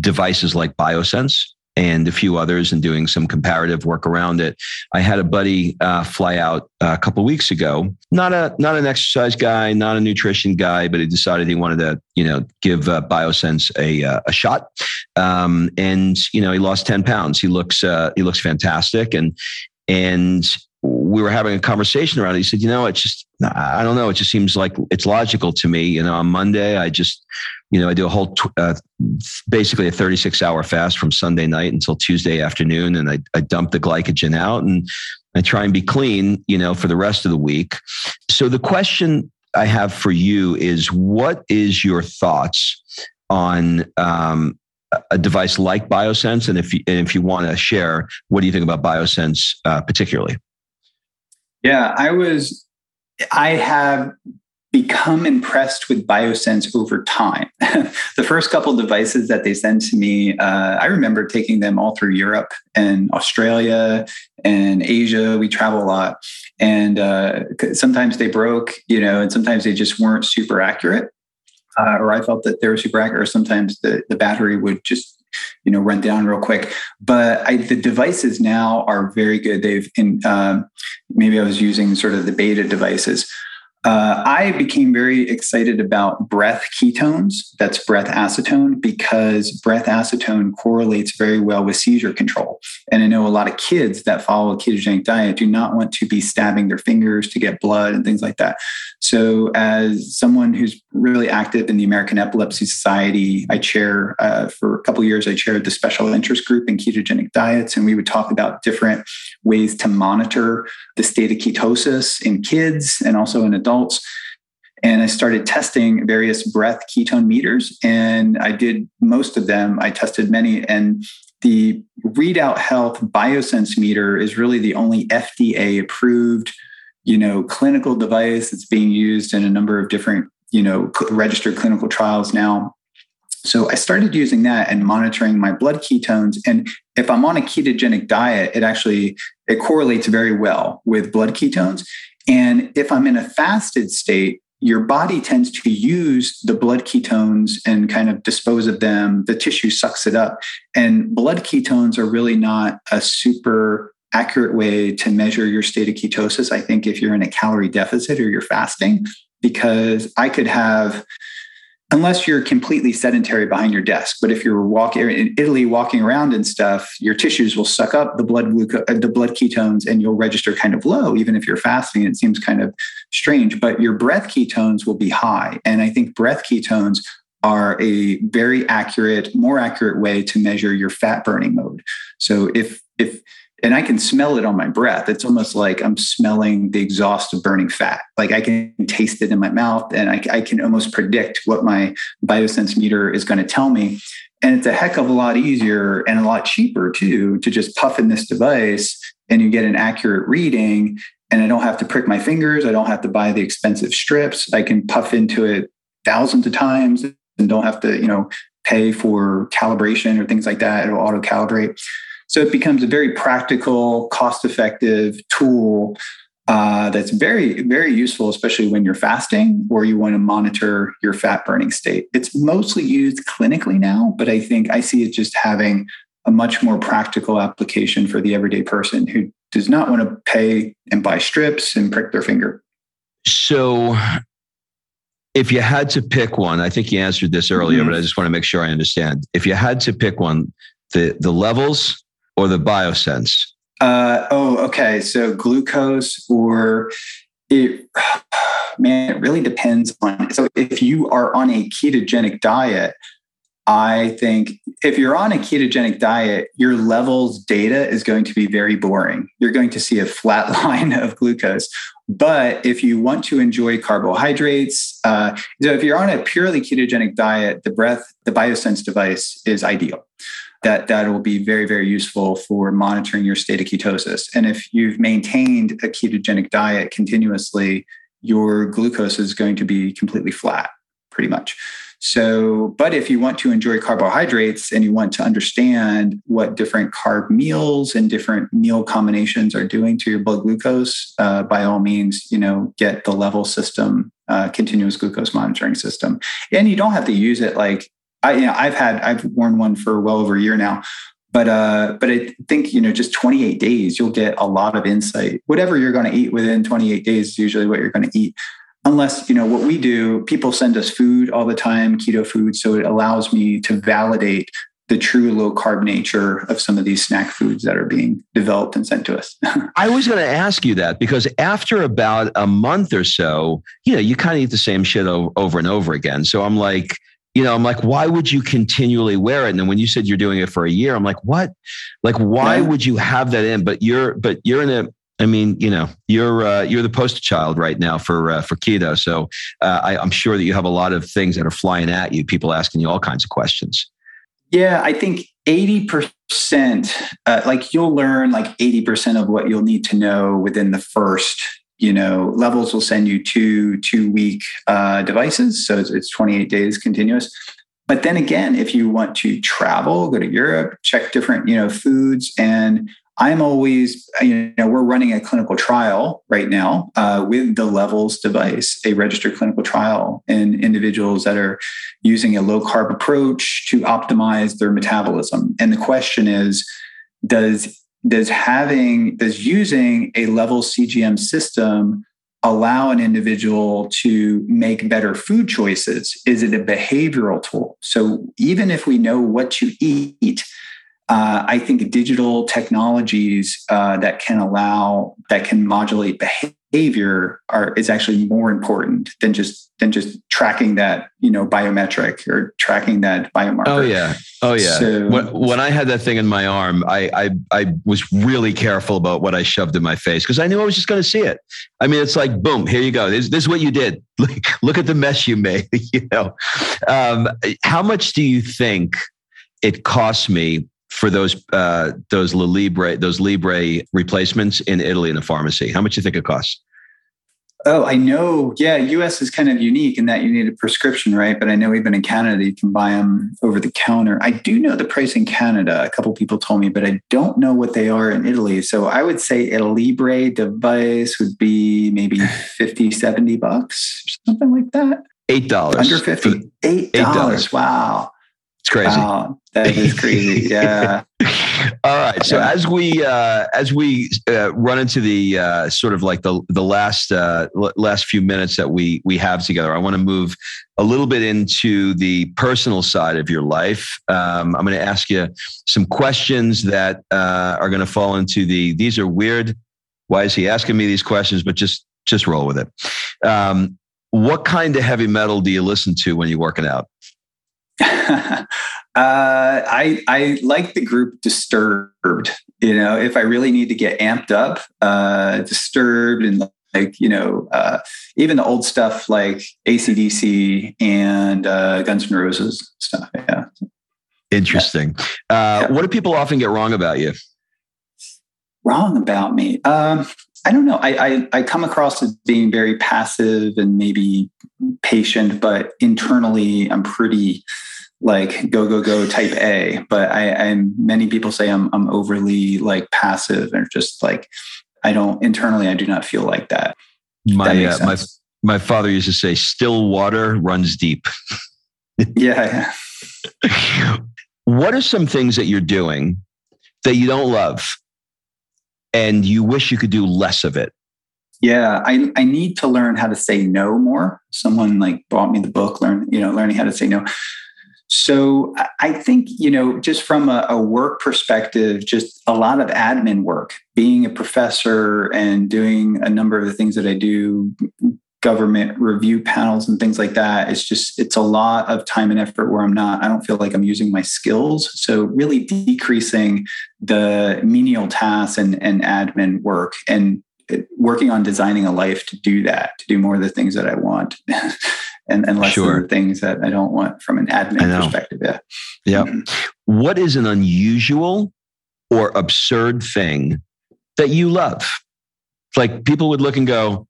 devices like Biosense and a few others and doing some comparative work around it. I had a buddy uh, fly out a couple weeks ago. Not a not an exercise guy, not a nutrition guy, but he decided he wanted to you know give uh, Biosense a uh, a shot. Um, and you know he lost ten pounds. He looks uh, he looks fantastic and and we were having a conversation around it. He said, you know, it's just, I don't know. It just seems like it's logical to me. You know, on Monday, I just, you know, I do a whole, uh, basically a 36 hour fast from Sunday night until Tuesday afternoon. And I, I dump the glycogen out and I try and be clean, you know, for the rest of the week. So the question I have for you is what is your thoughts on, um, a device like Biosense, and if you, and if you want to share, what do you think about Biosense uh, particularly? Yeah, I was, I have become impressed with Biosense over time. [LAUGHS] the first couple devices that they sent to me, uh, I remember taking them all through Europe and Australia and Asia. We travel a lot. And uh, sometimes they broke, you know, and sometimes they just weren't super accurate. Uh, or I felt that they were super accurate. Or sometimes the, the battery would just you know run down real quick but I, the devices now are very good they've in um, maybe i was using sort of the beta devices uh, I became very excited about breath ketones. That's breath acetone because breath acetone correlates very well with seizure control. And I know a lot of kids that follow a ketogenic diet do not want to be stabbing their fingers to get blood and things like that. So, as someone who's really active in the American Epilepsy Society, I chair uh, for a couple years. I chaired the special interest group in ketogenic diets, and we would talk about different ways to monitor the state of ketosis in kids and also in adults. And I started testing various breath ketone meters, and I did most of them. I tested many, and the Readout Health Biosense meter is really the only FDA approved you know, clinical device that's being used in a number of different, you know, registered clinical trials now. So I started using that and monitoring my blood ketones. And if I'm on a ketogenic diet, it actually it correlates very well with blood ketones. And if I'm in a fasted state, your body tends to use the blood ketones and kind of dispose of them. The tissue sucks it up. And blood ketones are really not a super accurate way to measure your state of ketosis, I think, if you're in a calorie deficit or you're fasting, because I could have, unless you're completely sedentary behind your desk, but if you're walking in Italy, walking around and stuff, your tissues will suck up the blood glucose, uh, the blood ketones, and you'll register kind of low, even if you're fasting. It seems kind of strange, but your breath ketones will be high. And I think breath ketones are a very accurate, more accurate way to measure your fat burning mode. So if if and I can smell it on my breath. It's almost like I'm smelling the exhaust of burning fat. Like I can taste it in my mouth and I, I can almost predict what my biosense meter is going to tell me. And it's a heck of a lot easier and a lot cheaper too to just puff in this device and you get an accurate reading. And I don't have to prick my fingers. I don't have to buy the expensive strips. I can puff into it thousands of times and don't have to, you know, pay for calibration or things like that. It'll auto calibrate. So it becomes a very practical, cost effective tool uh, that's very, very useful, especially when you're fasting or you want to monitor your fat burning state. It's mostly used clinically now, but I think I see it just having a much more practical application for the everyday person who does not want to pay and buy strips and prick their finger. So, if you had to pick one, I think you answered this earlier, mm-hmm. but I just want to make sure I understand. If you had to pick one, the the levels or the biosense, uh, oh, okay. So glucose or it, [SIGHS] man, it really depends on. So if you are on a ketogenic diet, I think if you're on a ketogenic diet, your levels data is going to be very boring. You're going to see a flat [LAUGHS] line of glucose. But if you want to enjoy carbohydrates, uh, so if you're on a purely ketogenic diet, the breath, the BioSense device is ideal that that will be very very useful for monitoring your state of ketosis. And if you've maintained a ketogenic diet continuously your glucose is going to be completely flat pretty much. So but if you want to enjoy carbohydrates and you want to understand what different carb meals and different meal combinations are doing to your blood glucose uh, by all means you know get the level system uh, continuous glucose monitoring system. And you don't have to use it like I, you know, I've had, I've worn one for well over a year now, but, uh, but I think, you know, just 28 days, you'll get a lot of insight. Whatever you're going to eat within 28 days is usually what you're going to eat. Unless, you know, what we do, people send us food all the time, keto food. So it allows me to validate the true low carb nature of some of these snack foods that are being developed and sent to us. [LAUGHS] I was going to ask you that because after about a month or so, you know, you kind of eat the same shit over and over again. So I'm like, you know, I'm like, why would you continually wear it? And then when you said you're doing it for a year, I'm like, what? Like, why yeah. would you have that in? But you're, but you're in a, I mean, you know, you're uh, you're the poster child right now for uh, for keto. So uh, I, I'm sure that you have a lot of things that are flying at you. People asking you all kinds of questions. Yeah, I think eighty percent, uh, like you'll learn like eighty percent of what you'll need to know within the first you know, levels will send you two two week uh, devices, so it's, it's 28 days continuous. But then again, if you want to travel, go to Europe, check different you know foods, and I'm always you know we're running a clinical trial right now uh, with the Levels device, a registered clinical trial in individuals that are using a low carb approach to optimize their metabolism. And the question is, does does having does using a level cgm system allow an individual to make better food choices? Is it a behavioral tool? So even if we know what to eat uh, I think digital technologies uh, that can allow that can modulate behavior are is actually more important than just than just tracking that you know biometric or tracking that biomarker. Oh yeah, oh yeah. So, when, when, I had that thing in my arm, I I, I was really careful about what I shoved in my face because I knew I was just going to see it. I mean, it's like boom, here you go. This, this is what you did. [LAUGHS] Look at the mess you made. [LAUGHS] You know, um, how much do you think? It cost me for those uh, those Libre those Libre replacements in Italy in the pharmacy? How much do you think it costs? Oh, I know. Yeah, US is kind of unique in that you need a prescription, right? But I know even in Canada, you can buy them over the counter. I do know the price in Canada. A couple people told me, but I don't know what they are in Italy. So I would say a Libre device would be maybe [SIGHS] 50, 70 bucks, something like that. $8. Under 50. $8. $8. Wow. It's crazy. Wow, that is crazy. [LAUGHS] Yeah. All right. So yeah. as we uh, as we uh, run into the uh, sort of like the the last uh, last few minutes that we we have together, I want to move a little bit into the personal side of your life. Um, I'm going to ask you some questions that uh, are going to fall into the these are weird. Why is he asking me these questions? But just just roll with it. Um, what kind of heavy metal do you listen to when you're working out? [LAUGHS] uh, I I like the group Disturbed. You know, if I really need to get amped up, uh, Disturbed and like you know uh, even the old stuff like ACDC and uh, Guns N' Roses stuff. Yeah. Interesting. Uh, yeah. What do people often get wrong about you? Wrong about me? Um, I don't know. I, I, I come across as being very passive and maybe patient, but internally I'm pretty like go go go type A, but I, I'm many people say I'm I'm overly like passive and just like I don't internally I do not feel like that. My that uh, my my father used to say, "Still water runs deep." yeah. [LAUGHS] what are some things that you're doing that you don't love, and you wish you could do less of it? Yeah, I, I need to learn how to say no more. Someone like bought me the book, learn, you know, learning how to say no. So I think, you know, just from a, a, work perspective, just a lot of admin work, being a professor and doing a number of the things that I do, government review panels and things like that. It's just, it's a lot of time and effort where I'm not, I don't feel like I'm using my skills. So really decreasing the menial tasks and, and admin work and working on designing a life to do that, to do more of the things that I want. [LAUGHS] and, and less sure. the things that I don't want from an admin perspective. Yeah. Yeah. Mm-hmm. What is an unusual or absurd thing that you love? Like people would look and go,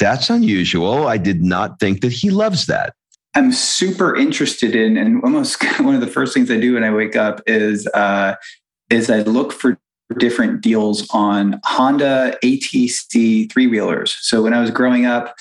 that's unusual. I did not think that he loves that. I'm super interested in, and almost [LAUGHS] one of the first things I do when I wake up is uh, is I look for different deals on Honda ATC three wheelers. So when I was growing up,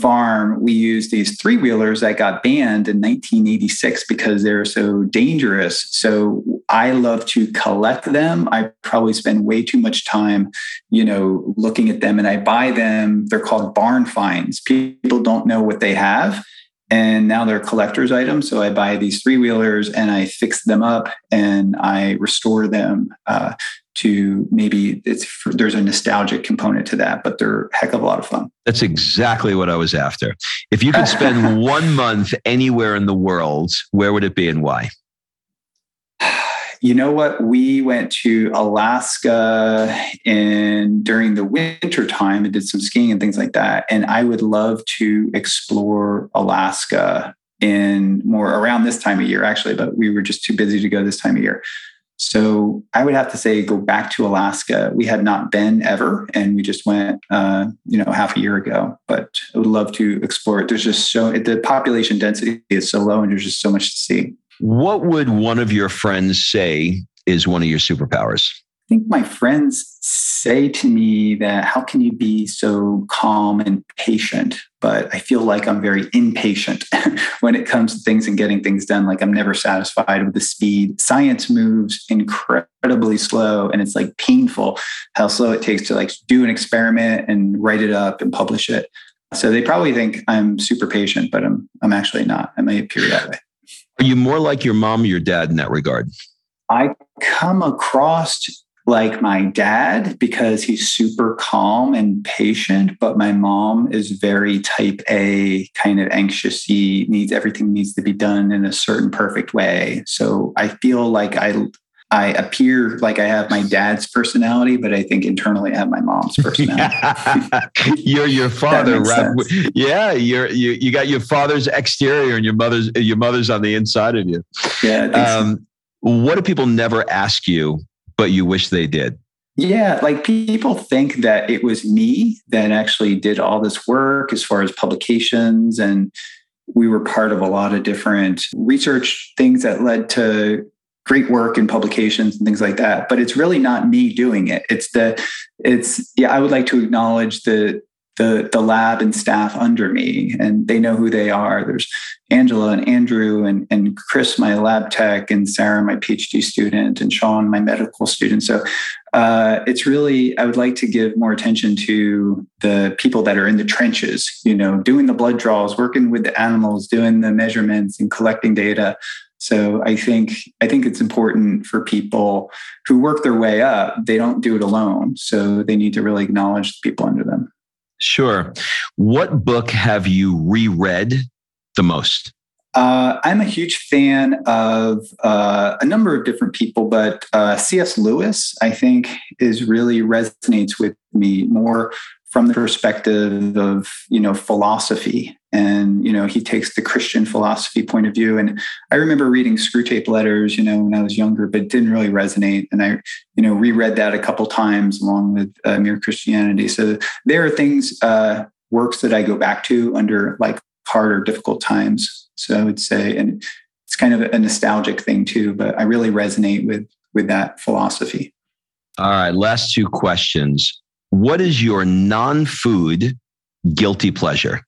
farm, we used these three wheelers that got banned in 1986 because they're so dangerous. So I love to collect them. I probably spend way too much time, you know, looking at them and I buy them. They're called barn finds. People don't know what they have. And now they're collector's items. So I buy these three wheelers and I fix them up and I restore them uh, to maybe it's there's a nostalgic component to that, but they're a heck of a lot of fun. That's exactly what I was after. If you could spend [LAUGHS] one month anywhere in the world, where would it be and why? You know what? We went to Alaska in during the winter time and did some skiing and things like that. And I would love to explore Alaska in more around this time of year, actually, but we were just too busy to go this time of year. So I would have to say go back to Alaska. We had not been ever, and we just went, uh, you know, half a year ago. But I would love to explore it. There's just so the population density is so low, and there's just so much to see. What would one of your friends say is one of your superpowers? I think my friends say to me that how can you be so calm and patient? But I feel like I'm very impatient [LAUGHS] when it comes to things and getting things done. Like I'm never satisfied with the speed. Science moves incredibly slow and it's like painful how slow it takes to like do an experiment and write it up and publish it. So they probably think I'm super patient, but I'm I'm actually not. I may appear that way. Are you more like your mom or your dad in that regard? I come across like my dad because he's super calm and patient but my mom is very type a kind of anxious he needs everything needs to be done in a certain perfect way so i feel like i I appear like I have my dad's personality, but I think internally I have my mom's [LAUGHS] personality. [LAUGHS] you're your father, right? Yeah, you're you you got your father's exterior and your mother's your mother's on the inside of you. Yeah. Um, what do people never ask you but you wish they did? Yeah, like people think that it was me that actually did all this work as far as publications. And we were part of a lot of different research things that led to great work in publications and things like that. But it's really not me doing it. It's the, it's, yeah, I would like to acknowledge the, the the lab and staff under me and they know who they are there's angela and andrew and, and chris my lab tech and sarah my phd student and sean my medical student so uh, it's really i would like to give more attention to the people that are in the trenches you know doing the blood draws working with the animals doing the measurements and collecting data so I think I think it's important for people who work their way up. They don't do it alone, so they need to really acknowledge the people under them. Sure. What book have you reread the most? Uh, I'm a huge fan of uh, a number of different people, but uh, C.S. Lewis, I think, is really resonates with me more from the perspective of you know philosophy and you know he takes the christian philosophy point of view and i remember reading Screwtape letters you know when i was younger but didn't really resonate and i you know reread that a couple times along with uh, mere christianity so there are things uh, works that i go back to under like hard or difficult times so i would say and it's kind of a nostalgic thing too. But I really resonate with with that philosophy. All right, last two questions. What is your non-food guilty pleasure?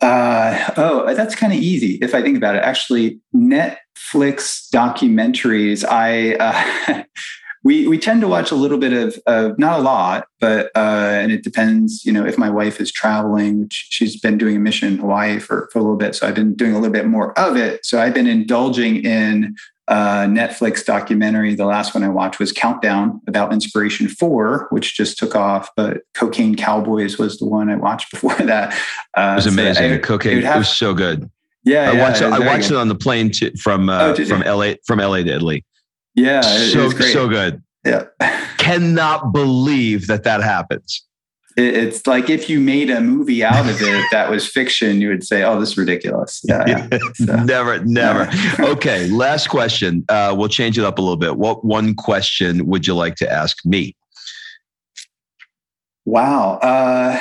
Uh, oh, that's kind of easy if I think about it. Actually, Netflix documentaries. I uh, [LAUGHS] we we tend to watch a little bit of, of not a lot, but uh, and it depends. You know, if my wife is traveling, which she's been doing a mission in Hawaii for for a little bit, so I've been doing a little bit more of it. So I've been indulging in uh, Netflix documentary. The last one I watched was Countdown about Inspiration 4, which just took off. But Cocaine Cowboys was the one I watched [LAUGHS] before that. Uh, it was amazing. So I, Cocaine, have, it was so good. Yeah, I yeah, watched. It, I watched it on the plane to, from uh, oh, from LA from LA to Italy. Yeah, so so good. Yeah, [LAUGHS] cannot believe that that happens. It's like if you made a movie out of it that was fiction, you would say, "Oh, this is ridiculous." Yeah, yeah. So, [LAUGHS] never, never. [LAUGHS] okay, last question. Uh, we'll change it up a little bit. What one question would you like to ask me? Wow, uh,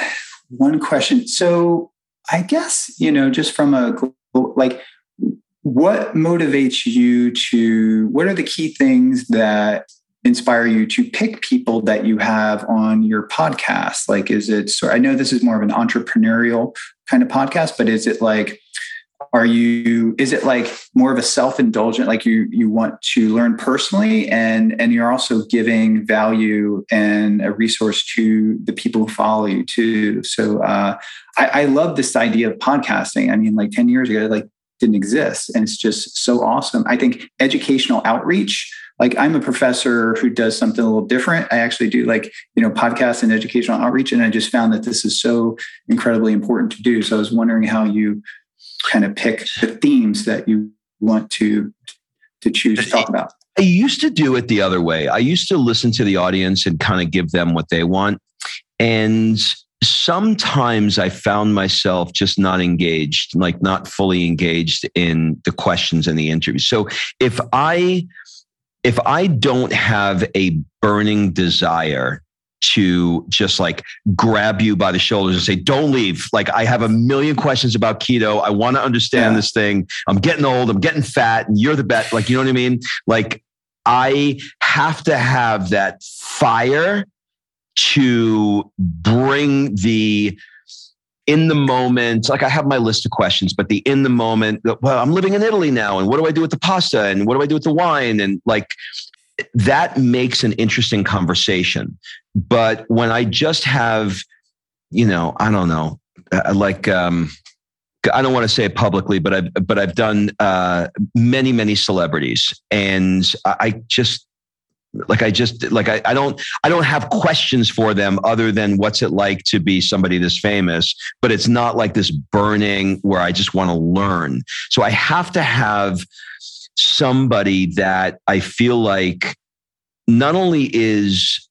one question. So, I guess you know, just from a like what motivates you to what are the key things that inspire you to pick people that you have on your podcast like is it so i know this is more of an entrepreneurial kind of podcast but is it like are you is it like more of a self-indulgent like you you want to learn personally and and you're also giving value and a resource to the people who follow you too so uh, I, I love this idea of podcasting i mean like 10 years ago like didn't exist. And it's just so awesome. I think educational outreach, like I'm a professor who does something a little different. I actually do like, you know, podcasts and educational outreach. And I just found that this is so incredibly important to do. So I was wondering how you kind of pick the themes that you want to to choose to talk about. I used to do it the other way. I used to listen to the audience and kind of give them what they want. And sometimes I found myself just not engaged, like not fully engaged in the questions and the interview. So if I if I don't have a burning desire to just like grab you by the shoulders and say, don't leave. Like, I have a million questions about keto. I want to understand yeah. this thing. I'm getting old. I'm getting fat and you're the best. Like, you know what I mean? Like, I have to have that fire to bring the in the moment like i have my list of questions but the in the moment well i'm living in italy now and what do i do with the pasta and what do i do with the wine? And like that makes an interesting conversation. But when i just have you know i don't know uh, like um I don't want to say it publicly, but I've but I've done uh, many many celebrities, and I just like i just like I, I don't i don't have questions for them other than what's it like to be somebody this famous but it's not like this burning where i just want to learn. So i have to have somebody that i feel like not only is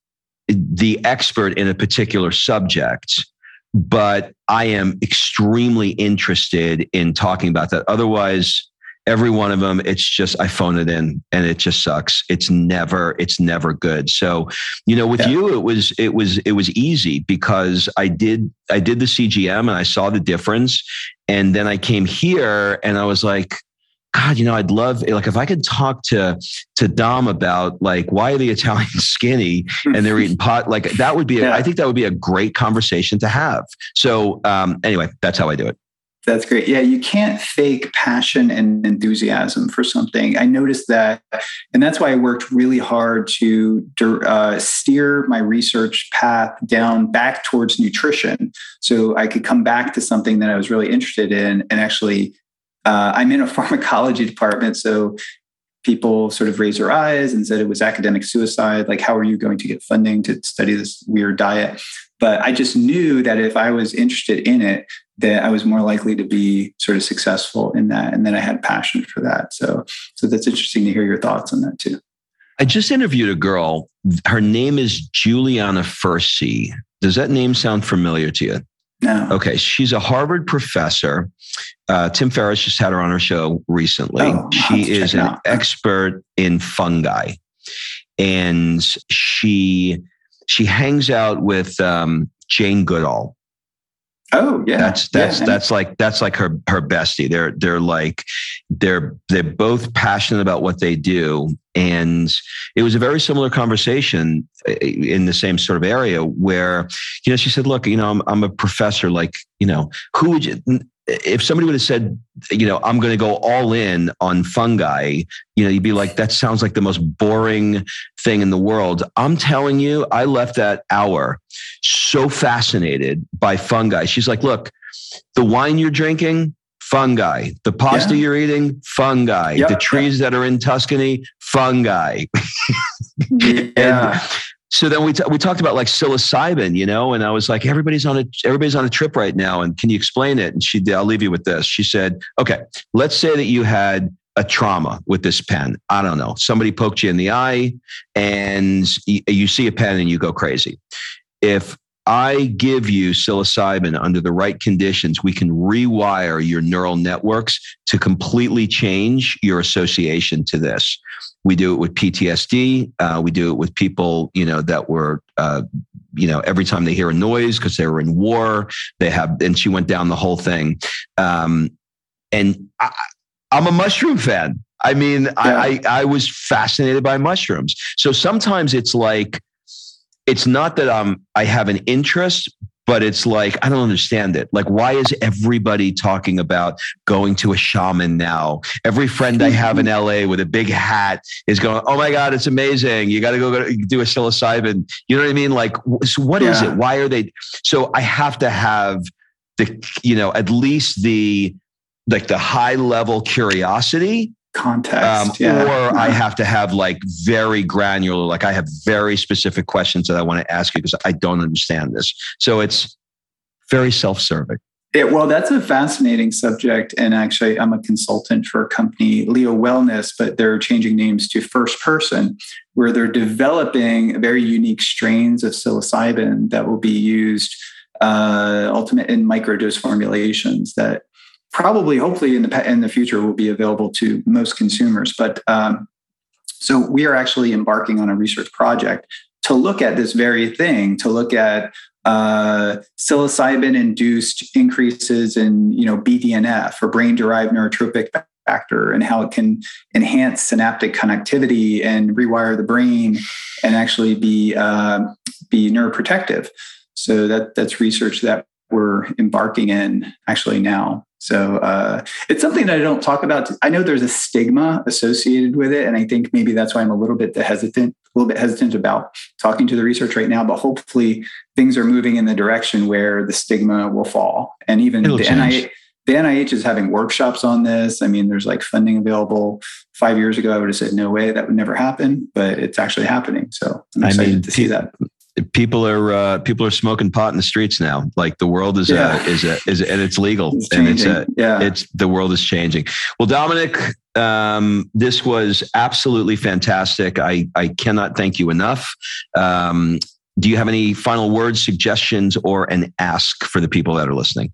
the expert in a particular subject but i am extremely interested in talking about that. Otherwise every one of them it's just i phone it in and it just sucks it's never it's never good so you know with yeah. you it was it was it was easy because i did i did the cgm and i saw the difference and then i came here and i was like God, you know, I'd love like if I could talk to to Dom about like why are the Italians skinny and they're eating [LAUGHS] pot like that would be a, yeah. I think that would be a great conversation to have. So um, anyway, that's how I do it. That's great. Yeah, you can't fake passion and enthusiasm for something. I noticed that, and that's why I worked really hard to uh, steer my research path down back towards nutrition, so I could come back to something that I was really interested in. And actually, uh, I'm in a [LAUGHS] pharmacology department, so people sort of raised their eyes and said it was academic suicide. Like, how are you going to get funding to study this weird diet? But I just knew that if I was interested in it, that I was more likely to be sort of successful in that. And then I had passion for that. So, so that's interesting to hear your thoughts on that too. I just interviewed a girl. Her name is Giuliana Furci. Does that name sound familiar to you? No. Okay. She's a Harvard professor. Uh, Tim Ferriss just had her on her show recently. Oh, she is an expert in fungi. And she she hangs out with um, Jane Goodall Oh yeah, that's that's yeah. that's like that's like her her bestie. They're they're like they're they're both passionate about what they do, and it was a very similar conversation eh, in the same sort of area where you know she said, "Look, you know, I'm I'm a professor. Like, you know, who would you?" If somebody would have said, you know, I'm going to go all in on fungi, you know, you'd be like, that sounds like the most boring thing in the world. I'm telling you, I left that hour so fascinated by fungi. She's like, look, the wine you're drinking, fungi. The pasta yeah. you're eating, fungi. Yep. The trees that are in Tuscany, fungi. [LAUGHS] yeah. and, so then we, t- we talked about like psilocybin, you know, and I was like, everybody's on a, everybody's on a trip right now. And can you explain it? And she, I'll leave you with this. She said, okay, let's say that you had a trauma with this pen. I don't know. Somebody poked you in the eye and you see a pen and you go crazy. If I give you psilocybin under the right conditions, we can rewire your neural networks to completely change your association to this. We do it with PTSD. Uh, we do it with people, you know, that were, uh, you know, every time they hear a noise because they were in war, they have, and she went down the whole thing. Um, and I, I'm a mushroom fan. I mean, yeah. I, I was fascinated by mushrooms. So sometimes it's like, it's not that I'm I have an interest, but it's like I don't understand it. Like, why is everybody talking about going to a shaman now? Every friend I have in mm-hmm. LA with a big hat is going, "Oh my god, it's amazing! You got to go do a psilocybin." You know what I mean? Like, so what yeah. is it? Why are they? So I have to have the, you know, at least the like the high level curiosity context. Um, yeah. Or I [LAUGHS] have to have like very granular, like I have very specific questions that I want to ask you because I don't understand this. So it's very self serving. Yeah, well, that's a fascinating subject. And actually, I'm a consultant for a company, Leo Wellness, but they're changing names to First Person, where they're developing very unique strains of psilocybin that will be used uh, ultimate in microdose formulations that probably, hopefully, in the in the future will be available to most consumers. But um, so we are actually embarking on a research project to look at this very thing, to look at uh, psilocybin induced increases in you know BDNF or brain derived neurotropic factor and how it can enhance synaptic connectivity and rewire the brain and actually be uh, be neuroprotective. So that that's research that we're embarking in actually now. So uh, it's something that I don't talk about. I know there's a stigma associated with it, and I think maybe that's why I'm a little bit hesitant, a little bit hesitant about talking to the research right now. But hopefully, things are moving in the direction where the stigma will fall, and even It'll the NIH, the NIH is having workshops on this. I mean, there's like funding available. Five years ago, I would have said no way that would never happen, but it's actually happening. So I'm excited I mean, to see that people are uh, people are smoking pot in the streets now. Like the world is uh, yeah. uh, is a, is a, and it's legal it's and it's a, uh, yeah. it's the world is changing. Well, Dominic, um, this was absolutely fantastic. I I cannot thank you enough. Um, do you have any final words, suggestions, or an ask for the people that are listening?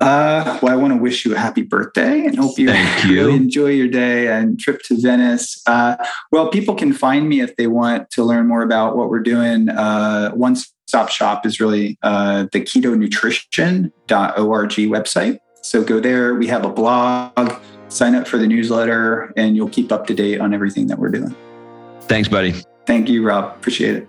Uh, well, I want to wish you a happy birthday and hope you, you. really enjoy your day and trip to Venice. Uh, well, people can find me if they want to learn more about what we're doing. Uh, One Stop Shop is really uh, the ketonutrition.org website. So go there. We have a blog, sign up for the newsletter, and you'll keep up to date on everything that we're doing. Thanks, buddy. Thank you, Rob. Appreciate it.